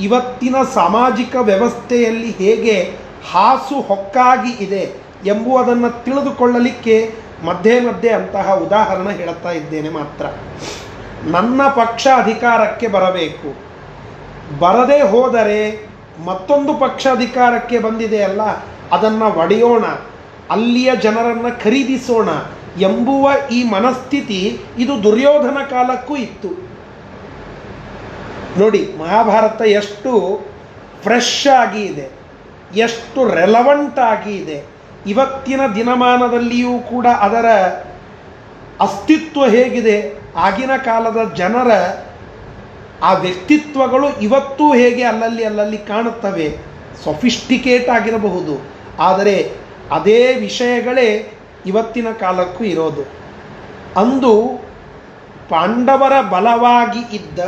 ಇವತ್ತಿನ ಸಾಮಾಜಿಕ ವ್ಯವಸ್ಥೆಯಲ್ಲಿ ಹೇಗೆ ಹಾಸು ಹೊಕ್ಕಾಗಿ ಇದೆ ಎಂಬುದನ್ನು ತಿಳಿದುಕೊಳ್ಳಲಿಕ್ಕೆ ಮಧ್ಯೆ ಮಧ್ಯೆ ಅಂತಹ ಉದಾಹರಣೆ ಹೇಳುತ್ತಾ ಇದ್ದೇನೆ ಮಾತ್ರ. ನನ್ನ ಪಕ್ಷ ಅಧಿಕಾರಕ್ಕೆ ಬರಬೇಕು. ಬರದೇ ಹೋದರೆ ಮತ್ತೊಂದು ಪಕ್ಷ ಅಧಿಕಾರಕ್ಕೆ ಬಂದಿದೆಯಲ್ಲ, ಅದನ್ನು ಒಡೆಯೋಣ. ಅಲ್ಲಿಯ ಜನರನ್ನು ಖರೀದಿಸೋಣ ಎಂಬುವ ಈ ಮನಸ್ಥಿತಿ ಇದು ದುರ್ಯೋಧನ ಕಾಲಕ್ಕೂ ಇತ್ತು. ನೋಡಿ, ಮಹಾಭಾರತ ಎಷ್ಟು ಫ್ರೆಶ್ ಆಗಿ ಇದೆ, ಎಷ್ಟು ರೆಲವೆಂಟ್ ಆಗಿ ಇದೆ. ಇವತ್ತಿನ ದಿನಮಾನದಲ್ಲಿಯೂ ಕೂಡ ಅದರ ಅಸ್ತಿತ್ವ ಹೇಗಿದೆ, ಆಗಿನ ಕಾಲದ ಜನರ ಆ ವ್ಯಕ್ತಿತ್ವಗಳು ಇವತ್ತೂ ಹೇಗೆ ಅಲ್ಲಲ್ಲಿ ಅಲ್ಲಲ್ಲಿ ಕಾಣುತ್ತವೆ ಸೊಫಿಸ್ಟಿಕೇಟ್ ಆಗಿರಬಹುದು. ಆದರೆ ಅದೇ ವಿಷಯಗಳೇ ಇವತ್ತಿನ ಕಾಲಕ್ಕೂ ಇರೋದು. ಅಂದು ಪಾಂಡವರ ಬಲವಾಗಿ ಇದ್ದ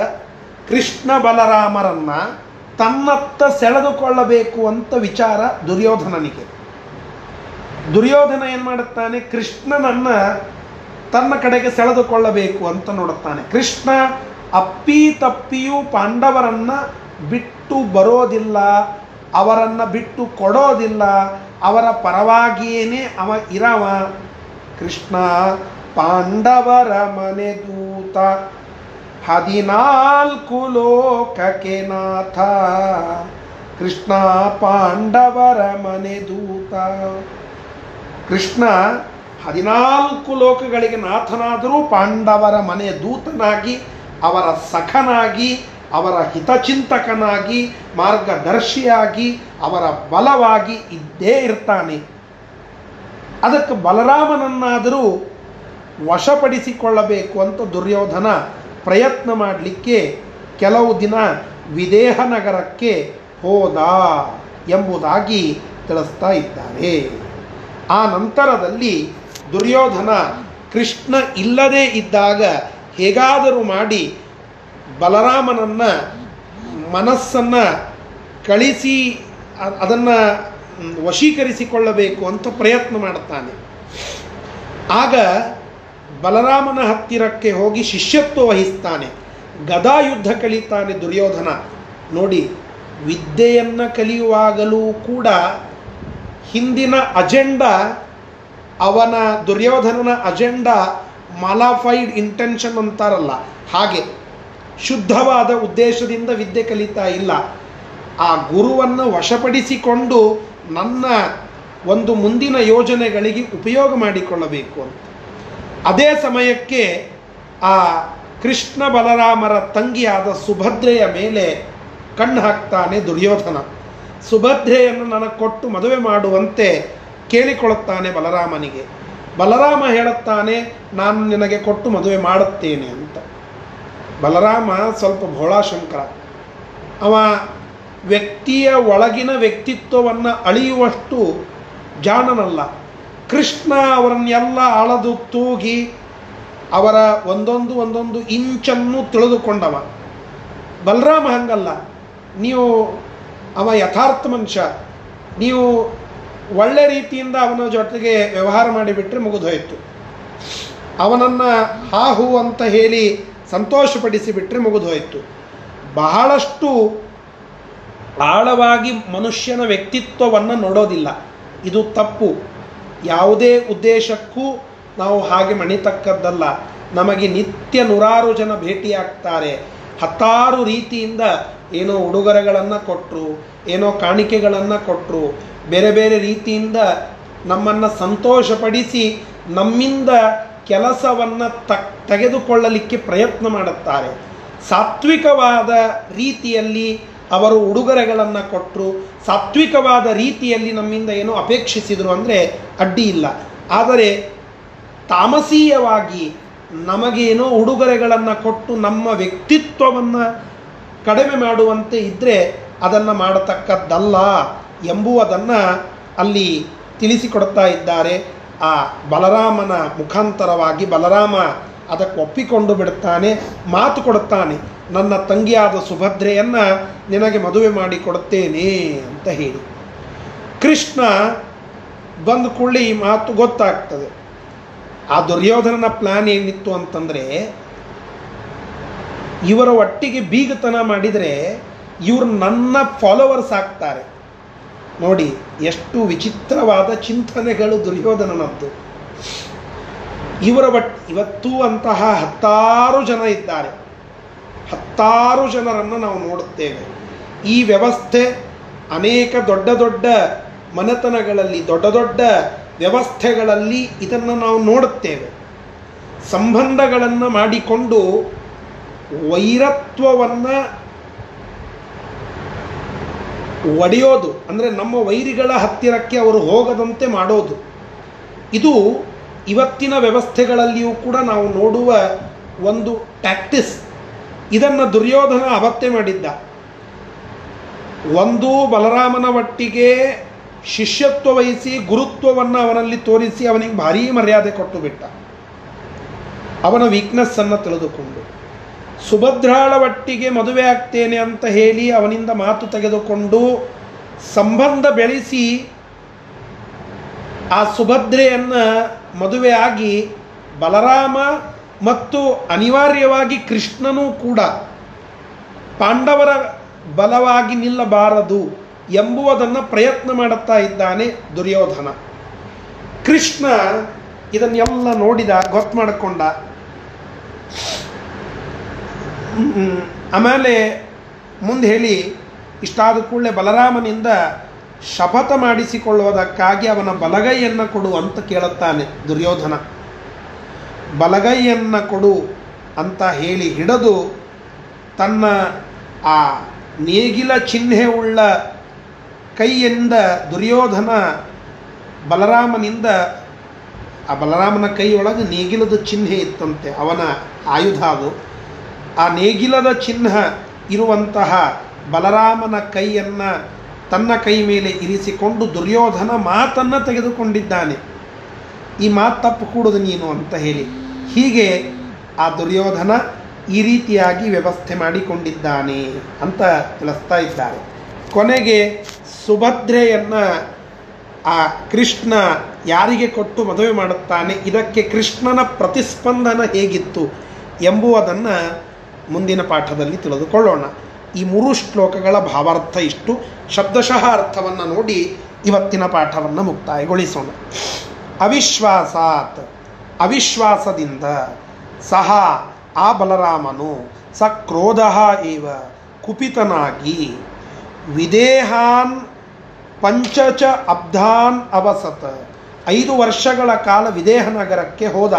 ಕೃಷ್ಣ ಬಲರಾಮರನ್ನ ತನ್ನತ್ತ ಸೆಳೆದುಕೊಳ್ಳಬೇಕು ಅಂತ ವಿಚಾರ ದುರ್ಯೋಧನನಿಗೆ. ದುರ್ಯೋಧನ ಏನು ಮಾಡುತ್ತಾನೆ? ಕೃಷ್ಣನನ್ನ ತನ್ನ ಕಡೆಗೆ ಸೆಳೆದುಕೊಳ್ಳಬೇಕು ಅಂತ ನೋಡುತ್ತಾನೆ. ಕೃಷ್ಣ ಅಪ್ಪಿ ತಪ್ಪಿಯೂ ಪಾಂಡವರನ್ನ ಬಿಟ್ಟು ಬರೋದಿಲ್ಲ, ಅವರನ್ನು ಬಿಟ್ಟು ಕೊಡೋದಿಲ್ಲ ಅವರ ಪರವಾಗಿಯೇನೆ ಅವ ಇರವ. ಕೃಷ್ಣ ಪಾಂಡವರ ಮನೆ ದೂತ. ಹದಿನಾಲ್ಕು ಲೋಕಕ್ಕೆ ನಾಥ. ಕೃಷ್ಣ ಪಾಂಡವರ ಮನೆ ದೂತ. ಕೃಷ್ಣ ಹದಿನಾಲ್ಕು ಲೋಕಗಳಿಗೆ ನಾಥನಾದರೂ ಪಾಂಡವರ ಮನೆ ದೂತನಾಗಿ, ಅವರ ಸಖನಾಗಿ ಅವರ ಹಿತಚಿಂತಕನಾಗಿ, ಮಾರ್ಗದರ್ಶಿಯಾಗಿ, ಅವರ ಬಲವಾಗಿ ಇದ್ದೇ ಇರ್ತಾನೆ. ಅದಕ್ಕೆ ಬಲರಾಮನನ್ನಾದರೂ ವಶಪಡಿಸಿಕೊಳ್ಳಬೇಕು ಅಂತ ದುರ್ಯೋಧನ ಪ್ರಯತ್ನ ಮಾಡಲಿಕ್ಕೆ ಕೆಲವು ದಿನ ವಿದೇಹ ನಗರಕ್ಕೆ ಹೋದ ಎಂಬುದಾಗಿ ತಿಳಿಸ್ತಾ ಇದ್ದಾರೆ. ಆ ನಂತರದಲ್ಲಿ ದುರ್ಯೋಧನ ಕೃಷ್ಣ ಇಲ್ಲದೇ ಇದ್ದಾಗ ಹೇಗಾದರೂ ಮಾಡಿ ಬಲರಾಮನನ್ನ ಮನಸ್ಸನ್ನು ಕಳಿಸಿ ಅದನ್ನು ವಶೀಕರಿಸಿಕೊಳ್ಳಬೇಕು ಅಂತ ಪ್ರಯತ್ನ ಮಾಡುತ್ತಾನೆ. ಆಗ ಬಲರಾಮನ ಹತ್ತಿರಕ್ಕೆ ಹೋಗಿ ಶಿಷ್ಯತ್ವ ವಹಿಸ್ತಾನೆ. ಗದಾಯುದ್ಧ ಕಲಿತಾನೆ ದುರ್ಯೋಧನ. ನೋಡಿ, ವಿದ್ಯೆಯನ್ನು ಕಲಿಯುವಾಗಲೂ ಕೂಡ ಹಿಂದಿನ ಅಜೆಂಡಾ, ಅವನ ದುರ್ಯೋಧನನ ಅಜೆಂಡಾ ಮಾಲಾಫೈಡ್ ಇಂಟೆನ್ಷನ್ ಅಂತಾರಲ್ಲ, ಹಾಗೆ. ಶುದ್ಧವಾದ ಉದ್ದೇಶದಿಂದ ವಿದ್ಯೆ ಕಲಿತಾ ಇಲ್ಲ. ಆ ಗುರುವನ್ನು ವಶಪಡಿಸಿಕೊಂಡು ನನ್ನ ಒಂದು ಮುಂದಿನ ಯೋಜನೆಗಳಿಗೆ ಉಪಯೋಗ ಮಾಡಿಕೊಳ್ಳಬೇಕು ಅಂತ. ಅದೇ ಸಮಯಕ್ಕೆ ಆ ಕೃಷ್ಣ ಬಲರಾಮರ ತಂಗಿಯಾದ ಸುಭದ್ರೆಯ ಮೇಲೆ ಕಣ್ಣು ಹಾಕ್ತಾನೆ ದುರ್ಯೋಧನ. ಸುಭದ್ರೆಯನ್ನು ನನಗೆ ಕೊಟ್ಟು ಮದುವೆ ಮಾಡುವಂತೆ ಕೇಳಿಕೊಳ್ಳುತ್ತಾನೆ ಬಲರಾಮನಿಗೆ. ಬಲರಾಮ ಹೇಳುತ್ತಾನೆ, ನಾನು ನಿನಗೆ ಕೊಟ್ಟು ಮದುವೆ ಮಾಡುತ್ತೇನೆ ಅಂತ. ಬಲರಾಮ ಸ್ವಲ್ಪ ಭೋಳಾಶಂಕರ ಅವ ವ್ಯಕ್ತಿಯ ಒಳಗಿನ ವ್ಯಕ್ತಿತ್ವವನ್ನು ಅಳಿಯುವಷ್ಟು ಜಾಣನಲ್ಲ. ಕೃಷ್ಣ ಅವರನ್ನೆಲ್ಲ ಅಳದು ತೂಗಿ ಅವರ ಒಂದೊಂದು ಒಂದೊಂದು ಇಂಚನ್ನು ತಿಳಿದುಕೊಂಡವ. ಬಲರಾಮ ಹಂಗಲ್ಲ. ನೀವು ಅವ ಯಥಾರ್ಥ ಮನುಷ್ಯ. ನೀವು ಒಳ್ಳೆ ರೀತಿಯಿಂದ ಅವನ ಜೊತೆಗೆ ವ್ಯವಹಾರ ಮಾಡಿಬಿಟ್ರೆ ಮುಗಿದೋಯ್ತು. ಅವನನ್ನು ಹಾಹು ಅಂತ ಹೇಳಿ ಸಂತೋಷಪಡಿಸಿ ಬಿಟ್ಟರೆ ಹೋಯಿತು ಬಹಳಷ್ಟು ಆಳವಾಗಿ ಮನುಷ್ಯನ ವ್ಯಕ್ತಿತ್ವವನ್ನು ನೋಡೋದಿಲ್ಲ. ಇದು ತಪ್ಪು. ಯಾವುದೇ ಉದ್ದೇಶಕ್ಕೂ ನಾವು ಹಾಗೆ ಮಣಿತಕ್ಕದ್ದಲ್ಲ. ನಮಗೆ ನಿತ್ಯ ನೂರಾರು ಜನ ಭೇಟಿಯಾಗ್ತಾರೆ. ಹತ್ತಾರು ರೀತಿಯಿಂದ ಏನೋ ಉಡುಗೊರೆಗಳನ್ನು ಕೊಟ್ಟರು ಏನೋ ಕಾಣಿಕೆಗಳನ್ನು ಕೊಟ್ಟರು ಬೇರೆ ಬೇರೆ ರೀತಿಯಿಂದ ನಮ್ಮನ್ನು ಸಂತೋಷಪಡಿಸಿ ನಮ್ಮಿಂದ ಕೆಲಸವನ್ನು ತಕ್, ತೆಗೆದುಕೊಳ್ಳಲಿಕ್ಕೆ ಪ್ರಯತ್ನ ಮಾಡುತ್ತಾರೆ. ಸಾತ್ವಿಕವಾದ ರೀತಿಯಲ್ಲಿ ಅವರು ಉಡುಗೊರೆಗಳನ್ನು ಕೊಟ್ಟರು ಸಾತ್ವಿಕವಾದ ರೀತಿಯಲ್ಲಿ ನಮ್ಮಿಂದ ಏನು ಅಪೇಕ್ಷಿಸಿದರು ಅಂದರೆ ಅಡ್ಡಿ ಇಲ್ಲ. ಆದರೆ ತಾಮಸೀಯವಾಗಿ ನಮಗೇನೋ ಉಡುಗೊರೆಗಳನ್ನು ಕೊಟ್ಟು ನಮ್ಮ ವ್ಯಕ್ತಿತ್ವವನ್ನು ಕಡಿಮೆ ಮಾಡುವಂತೆ ಇದ್ದರೆ ಅದನ್ನು ಮಾಡತಕ್ಕದ್ದಲ್ಲ ಎಂಬುವುದನ್ನು ಅಲ್ಲಿ ತಿಳಿಸಿಕೊಡ್ತಾ ಇದ್ದಾರೆ. ಆ ಬಲರಾಮನ ಮುಖಾಂತರವಾಗಿ ಬಲರಾಮ ಅದಕ್ಕೆ ಒಪ್ಪಿಕೊಂಡು ಬಿಡುತ್ತಾನೆ, ಮಾತು ಕೊಡುತ್ತಾನೆ. ನನ್ನ ತಂಗಿಯಾದ ಸುಭದ್ರೆಯನ್ನು ನಿನಗೆ ಮದುವೆ ಮಾಡಿ ಕೊಡುತ್ತೇನೆ ಅಂತ ಹೇಳಿ. ಕೃಷ್ಣ ಬಂದು ಕೊಳ್ಳಿ ಈ ಮಾತು ಗೊತ್ತಾಗ್ತದೆ. ಆ ದುರ್ಯೋಧನನ ಪ್ಲಾನ್ ಏನಿತ್ತು ಅಂತಂದರೆ, ಇವರ ಒಟ್ಟಿಗೆ ಬೀಗತನ ಮಾಡಿದರೆ ಇವರು ನನ್ನ ಫಾಲೋವರ್ಸ್ ಆಗ್ತಾರೆ. ನೋಡಿ, ಎಷ್ಟು ವಿಚಿತ್ರವಾದ ಚಿಂತನೆಗಳು ದುರ್ಯೋಧನನದ್ದು. ಇವರ ಬಟ್, ಇವತ್ತೂ ಅಂತಹ ಹತ್ತಾರು ಜನ ಇದ್ದಾರೆ. ಹತ್ತಾರು ಜನರನ್ನು ನಾವು ನೋಡುತ್ತೇವೆ. ಈ ವ್ಯವಸ್ಥೆ ಅನೇಕ ದೊಡ್ಡ ದೊಡ್ಡ ಮನೆತನಗಳಲ್ಲಿ, ದೊಡ್ಡ ದೊಡ್ಡ ವ್ಯವಸ್ಥೆಗಳಲ್ಲಿ ಇದನ್ನು ನಾವು ನೋಡುತ್ತೇವೆ. ಸಂಬಂಧಗಳನ್ನು ಮಾಡಿಕೊಂಡು ವೈರತ್ವವನ್ನು ಒಡೆಯೋದು, ಅಂದರೆ ನಮ್ಮ ವೈರಿಗಳ ಹತ್ತಿರಕ್ಕೆ ಅವರು ಹೋಗದಂತೆ ಮಾಡೋದು. ಇದು ಇವತ್ತಿನ ವ್ಯವಸ್ಥೆಗಳಲ್ಲಿಯೂ ಕೂಡ ನಾವು ನೋಡುವ ಒಂದು ಟ್ಯಾಕ್ಟಿಸ್ ಇದನ್ನು ದುರ್ಯೋಧನ ಅವತ್ತೆ ಮಾಡಿದ್ದ. ಒಂದು ಬಲರಾಮನ ಒಟ್ಟಿಗೆ ಶಿಷ್ಯತ್ವ ವಹಿಸಿ ಗುರುತ್ವವನ್ನು ಅವನಲ್ಲಿ ತೋರಿಸಿ ಅವನಿಗೆ ಭಾರೀ ಮರ್ಯಾದೆ ಕೊಟ್ಟು ಬಿಟ್ಟ. ಅವನ ವೀಕ್ನೆಸ್ಸನ್ನು ತಿಳಿದುಕೊಂಡು. ಸುಭದ್ರಾಳ ಒಟ್ಟಿಗೆ ಮದುವೆ ಆಗ್ತೇನೆ ಅಂತ ಹೇಳಿ ಅವನಿಂದ ಮಾತು ತೆಗೆದುಕೊಂಡು ಸಂಬಂಧ ಬೆಳೆಸಿ ಆ ಸುಭದ್ರೆಯನ್ನು ಮದುವೆ ಆಗಿ ಬಲರಾಮ ಮತ್ತು ಅನಿವಾರ್ಯವಾಗಿ ಕೃಷ್ಣನೂ ಕೂಡ ಪಾಂಡವರ ಬಲವಾಗಿ ನಿಲ್ಲಬಾರದು ಎಂಬುವುದನ್ನು ಪ್ರಯತ್ನ ಮಾಡುತ್ತಾ ಇದ್ದಾನೆ ದುರ್ಯೋಧನ. ಕೃಷ್ಣ ಇದನ್ನೆಲ್ಲ ನೋಡಿದ ಗೊತ್ತು ಮಾಡಿಕೊಂಡ. ಆಮೇಲೆ ಮುಂದೆ ಹೇಳಿ, ಇಷ್ಟಾದ ಕೂಡಲೇ ಬಲರಾಮನಿಂದ ಶಪಥ ಮಾಡಿಸಿಕೊಳ್ಳುವುದಕ್ಕಾಗಿ ಅವನ ಬಲಗೈಯನ್ನು ಕೊಡು ಅಂತ ಕೇಳುತ್ತಾನೆ ದುರ್ಯೋಧನ. ಬಲಗೈಯನ್ನು ಕೊಡು ಅಂತ ಹೇಳಿ ಹಿಡಿದು ತನ್ನ ಆ ನೇಗಿಲ ಚಿಹ್ನೆ ಉಳ್ಳ ಕೈಯಿಂದ ದುರ್ಯೋಧನ ಬಲರಾಮನಿಂದ, ಆ ಬಲರಾಮನ ಕೈಯೊಳಗೆ ನೇಗಿಲದ ಚಿಹ್ನೆ ಇತ್ತಂತೆ, ಅವನ ಆಯುಧ ಅದು. ಆ ನೇಗಿಲದ ಚಿಹ್ನ ಇರುವಂತಹ ಬಲರಾಮನ ಕೈಯನ್ನು ತನ್ನ ಕೈ ಮೇಲೆ ಇರಿಸಿಕೊಂಡು ದುರ್ಯೋಧನ ಮಾತನ್ನು ತೆಗೆದುಕೊಂಡಿದ್ದಾನೆ. ಈ ಮಾತು ತಪ್ಪು ಕೂಡುದು ನೀನು ಅಂತ ಹೇಳಿ. ಹೀಗೆ ಆ ದುರ್ಯೋಧನ ಈ ರೀತಿಯಾಗಿ ವ್ಯವಸ್ಥೆ ಮಾಡಿಕೊಂಡಿದ್ದಾನೆ ಅಂತ ತಿಳಿಸ್ತಾ ಇದ್ದಾರೆ. ಕೊನೆಗೆ ಸುಭದ್ರೆಯನ್ನು ಆ ಕೃಷ್ಣ ಯಾರಿಗೆ ಕೊಟ್ಟು ಮದುವೆ ಮಾಡುತ್ತಾನೆ, ಇದಕ್ಕೆ ಕೃಷ್ಣನ ಪ್ರತಿಸ್ಪಂದನ ಹೇಗಿತ್ತು ಎಂಬುವುದನ್ನು ಮುಂದಿನ ಪಾಠದಲ್ಲಿ ತಿಳಿದುಕೊಳ್ಳೋಣ. ಈ ಮೂರು ಶ್ಲೋಕಗಳ ಭಾವಾರ್ಥ ಇಷ್ಟು. ಶಬ್ದಶಃ ಅರ್ಥವನ್ನು ನೋಡಿ ಇವತ್ತಿನ ಪಾಠವನ್ನು ಮುಕ್ತಾಯಗೊಳಿಸೋಣ. ಅವಿಶ್ವಾಸಾತ್. ಅವಿಶ್ವಾಸದಿಂದ. ಸಹ ಆ ಬಲರಾಮನು ಸ ಕ್ರೋಧ ಇವ ಕುಪಿತನಾಗಿ ವಿದೇಹಾನ್ ಪಂಚಚ ಅಬ್ಧಾನ್ ಅವಸತ್. ಐದು ವರ್ಷಗಳ ಕಾಲ ವಿದೇಹ ನಗರಕ್ಕೆ ಹೋದ.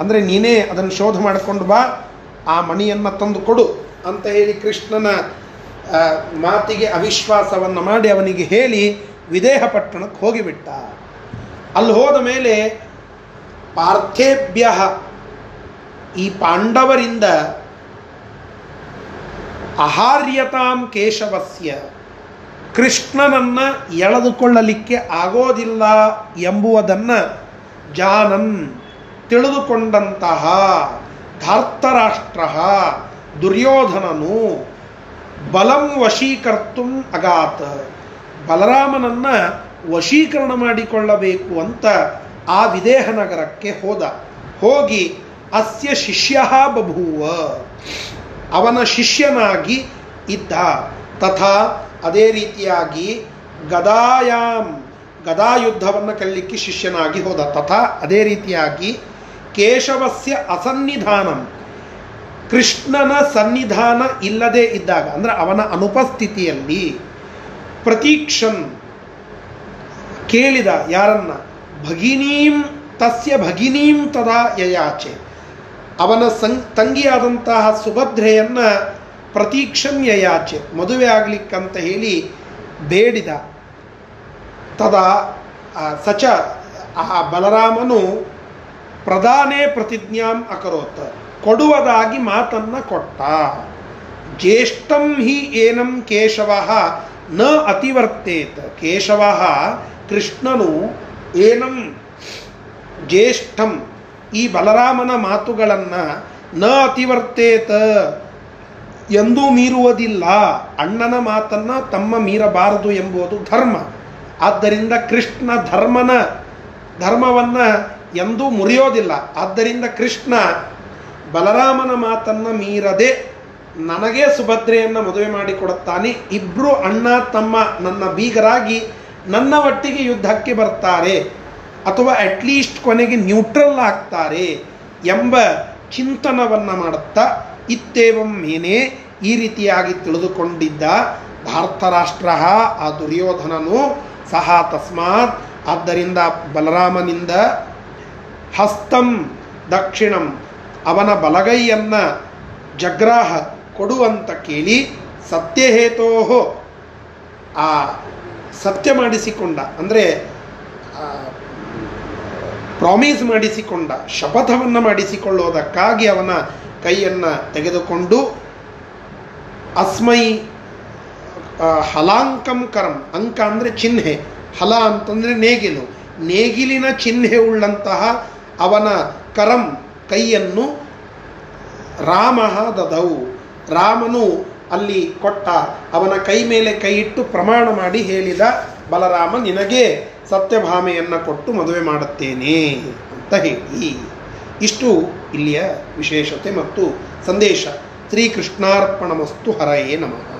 ಅಂದರೆ ನೀನೇ ಅದನ್ನು ಶೋಧ ಮಾಡಿಕೊಂಡು ಬಾ. ಆ ಮಣಿಯನ್ನು ತಂದು ಕೊಡು ಅಂತ ಹೇಳಿ ಕೃಷ್ಣನ ಮಾತಿಗೆ ಅವಿಶ್ವಾಸವನ್ನು ಮಾಡಿ ಅವನಿಗೆ ಹೇಳಿ ವಿದೇಹ ಪಟ್ಟಣಕ್ಕೆ ಹೋಗಿಬಿಟ್ಟ. ಅಲ್ಲಿ ಹೋದ ಮೇಲೆ ಪಾರ್ಥೇಭ್ಯ ಈ ಪಾಂಡವರಿಂದ ಅಹಾರ್ಯತಾಂ ಕೇಶವಸ್ಯ, ಕೃಷ್ಣನನ್ನು ಎಳೆದುಕೊಳ್ಳಲಿಕ್ಕೆ ಆಗೋದಿಲ್ಲ ಎಂಬುವುದನ್ನು ಜಾನನ್ ತಿಳಿದುಕೊಂಡಂತಹ. ಧಾರ್ತರಾಷ್ಟ್ರ ದುರ್ಯೋಧನನು ಬಲಂ ವಶೀಕರ್ತು ಅಗಾತ್. ಬಲರಾಮನನ್ನ ವಶೀಕರಣ ಮಾಡಿಕೊಳ್ಳಬೇಕು ಅಂತ ಆ ವಿದೇಹ ನಗರಕ್ಕೆ ಹೋದ. ಹೋಗಿ ಅಸ್ಯ ಶಿಷ್ಯ ಬಭೂವ. ಅವನ ಶಿಷ್ಯನಾಗಿ ಇದ್ದ. ತಥಾ ಅದೇ ರೀತಿಯಾಗಿ ಗದಾಯಾಮ್ ಗದಾಯುದ್ಧವನ್ನು ಕಲಿಕ್ಕೆ ಶಿಷ್ಯನಾಗಿ ಹೋದ. ತಥಾ ಅದೇ ರೀತಿಯಾಗಿ ಕೇಶವಸ್ಯ ಅಸನ್ನಿಧಾನಂ. ಕೃಷ್ಣನ ಸನ್ನಿಧಾನ ಇಲ್ಲದೆ ಇದ್ದಾಗ, ಅಂದರೆ ಅವನ ಅನುಪಸ್ಥಿತಿಯಲ್ಲಿ ಪ್ರತೀಕ್ಷನ್ ಕೇಳಿದ ಯಾರನ್ನ? ಭಗಿನೀಂ, ತಸ್ಯ ಭಗಿನೀಂ ತದಾ ಯಯಾಚೆ. ಅವನ ಸಂ, ತಂಗಿಯಾದಂತಹ ಸುಭದ್ರೆಯನ್ನ ಪ್ರತೀಕ್ಷನ್ ಯಯಾಚೆ. ಮದುವೆ ಆಗಲಿಕ್ಕಂತ ಹೇಳಿ ಬೇಡಿದ. ತದಾ ಸಚ, ಆ, ಬಲರಾಮನು ಪ್ರಧಾನೇ ಪ್ರತಿಜ್ಞಾಂ ಅಕರೋತ್. ಕೊಡುವುದಾಗಿ ಮಾತನ್ನ ಕೊಟ್ಟ. ಜ್ಯೇಷ್ಠಂ ಹಿ ಏನಂ ಕೇಶವ ನ ಅತಿವರ್ತೇತ್. ಕೇಶವ ಕೃಷ್ಣನು ಏನಂ ಜ್ಯೇಷ್ಠಂ ಈ ಬಲರಾಮನ ಮಾತುಗಳನ್ನು ನ ಅತಿವರ್ತೇತ ಎಂದೂ ಮೀರುವುದಿಲ್ಲ. ಅಣ್ಣನ ಮಾತನ್ನ ತಮ್ಮ ಮೀರಬಾರದು ಎಂಬುದು ಧರ್ಮ. ಆದ್ದರಿಂದ ಕೃಷ್ಣ ಧರ್ಮನ ಧರ್ಮವನ್ನ ಎಂದೂ ಮುರಿಯೋದಿಲ್ಲ. ಆದ್ದರಿಂದ ಕೃಷ್ಣ ಬಲರಾಮನ ಮಾತನ್ನ ಮೀರದೆ ನನಗೆ ಸುಭದ್ರೆಯನ್ನು ಮದುವೆ ಮಾಡಿಕೊಡುತ್ತಾನೆ. ಇಬ್ಬರು ಅಣ್ಣ ತಮ್ಮ ನನ್ನ ಬೀಗರಾಗಿ ನನ್ನ ಒಟ್ಟಿಗೆ ಯುದ್ಧಕ್ಕೆ ಬರ್ತಾರೆ. ಅಥವಾ ಅಟ್ಲೀಸ್ಟ್ ಕೊನೆಗೆ ನ್ಯೂಟ್ರಲ್ ಆಗ್ತಾರೆ ಎಂಬ ಚಿಂತನವನ್ನು ಮಾಡುತ್ತಾ ಇತ್ತೇವಂ ಮೇನೆ ಈ ರೀತಿಯಾಗಿ ತಿಳಿದುಕೊಂಡಿದ್ದ ಭಾರತರಾಷ್ಟ್ರ ಆ ದುರ್ಯೋಧನನು ಸಹ ತಸ್ಮಾತ್. ಆದ್ದರಿಂದ ಬಲರಾಮನಿಂದ ಹಸ್ತಂ ದಕ್ಷಿಣಂ. ಅವನ ಬಲಗೈಯನ್ನ ಜಗ್ರಾಹ ಕೊಡುವಂತ ಕೇಳಿ ಸತ್ಯಹೇತೋ ಆ ಸತ್ಯ ಮಾಡಿಸಿಕೊಂಡ, ಅಂದರೆ ಪ್ರಾಮಿಸ್ ಮಾಡಿಸಿಕೊಂಡ, ಶಪಥವನ್ನು ಮಾಡಿಸಿಕೊಳ್ಳೋದಕ್ಕಾಗಿ ಅವನ ಕೈಯನ್ನು ತೆಗೆದುಕೊಂಡು, ಅಸ್ಮೈ ಹಲಾಂಕಂ ಕರಂ, ಅಂಕ ಅಂದರೆ ಚಿಹ್ನೆ, ಹಲ ಅಂತಂದರೆ ನೇಗಿಲು. ನೇಗಿಲಿನ ಚಿಹ್ನೆ ಉಳ್ಳಂತಹ ಅವನ ಕರಂ ಕೈಯನ್ನು ರಾಮ ದದವು ರಾಮನು ಅಲ್ಲಿ ಕೊಟ್ಟ, ಅವನ ಕೈ ಮೇಲೆ ಕೈ ಇಟ್ಟು ಪ್ರಮಾಣ ಮಾಡಿ ಹೇಳಿದ ಬಲರಾಮ, ನಿನಗೆ ಸತ್ಯಭಾಮೆಯನ್ನು ಕೊಟ್ಟು ಮದುವೆ ಮಾಡುತ್ತೇನೆ ಅಂತ ಹೇಳಿ. ಇಷ್ಟು ಇಲ್ಲಿಯ ವಿಶೇಷತೆ ಮತ್ತು ಸಂದೇಶ. ಶ್ರೀಕೃಷ್ಣಾರ್ಪಣಮಸ್ತು ಹರಯೇ ನಮಃ.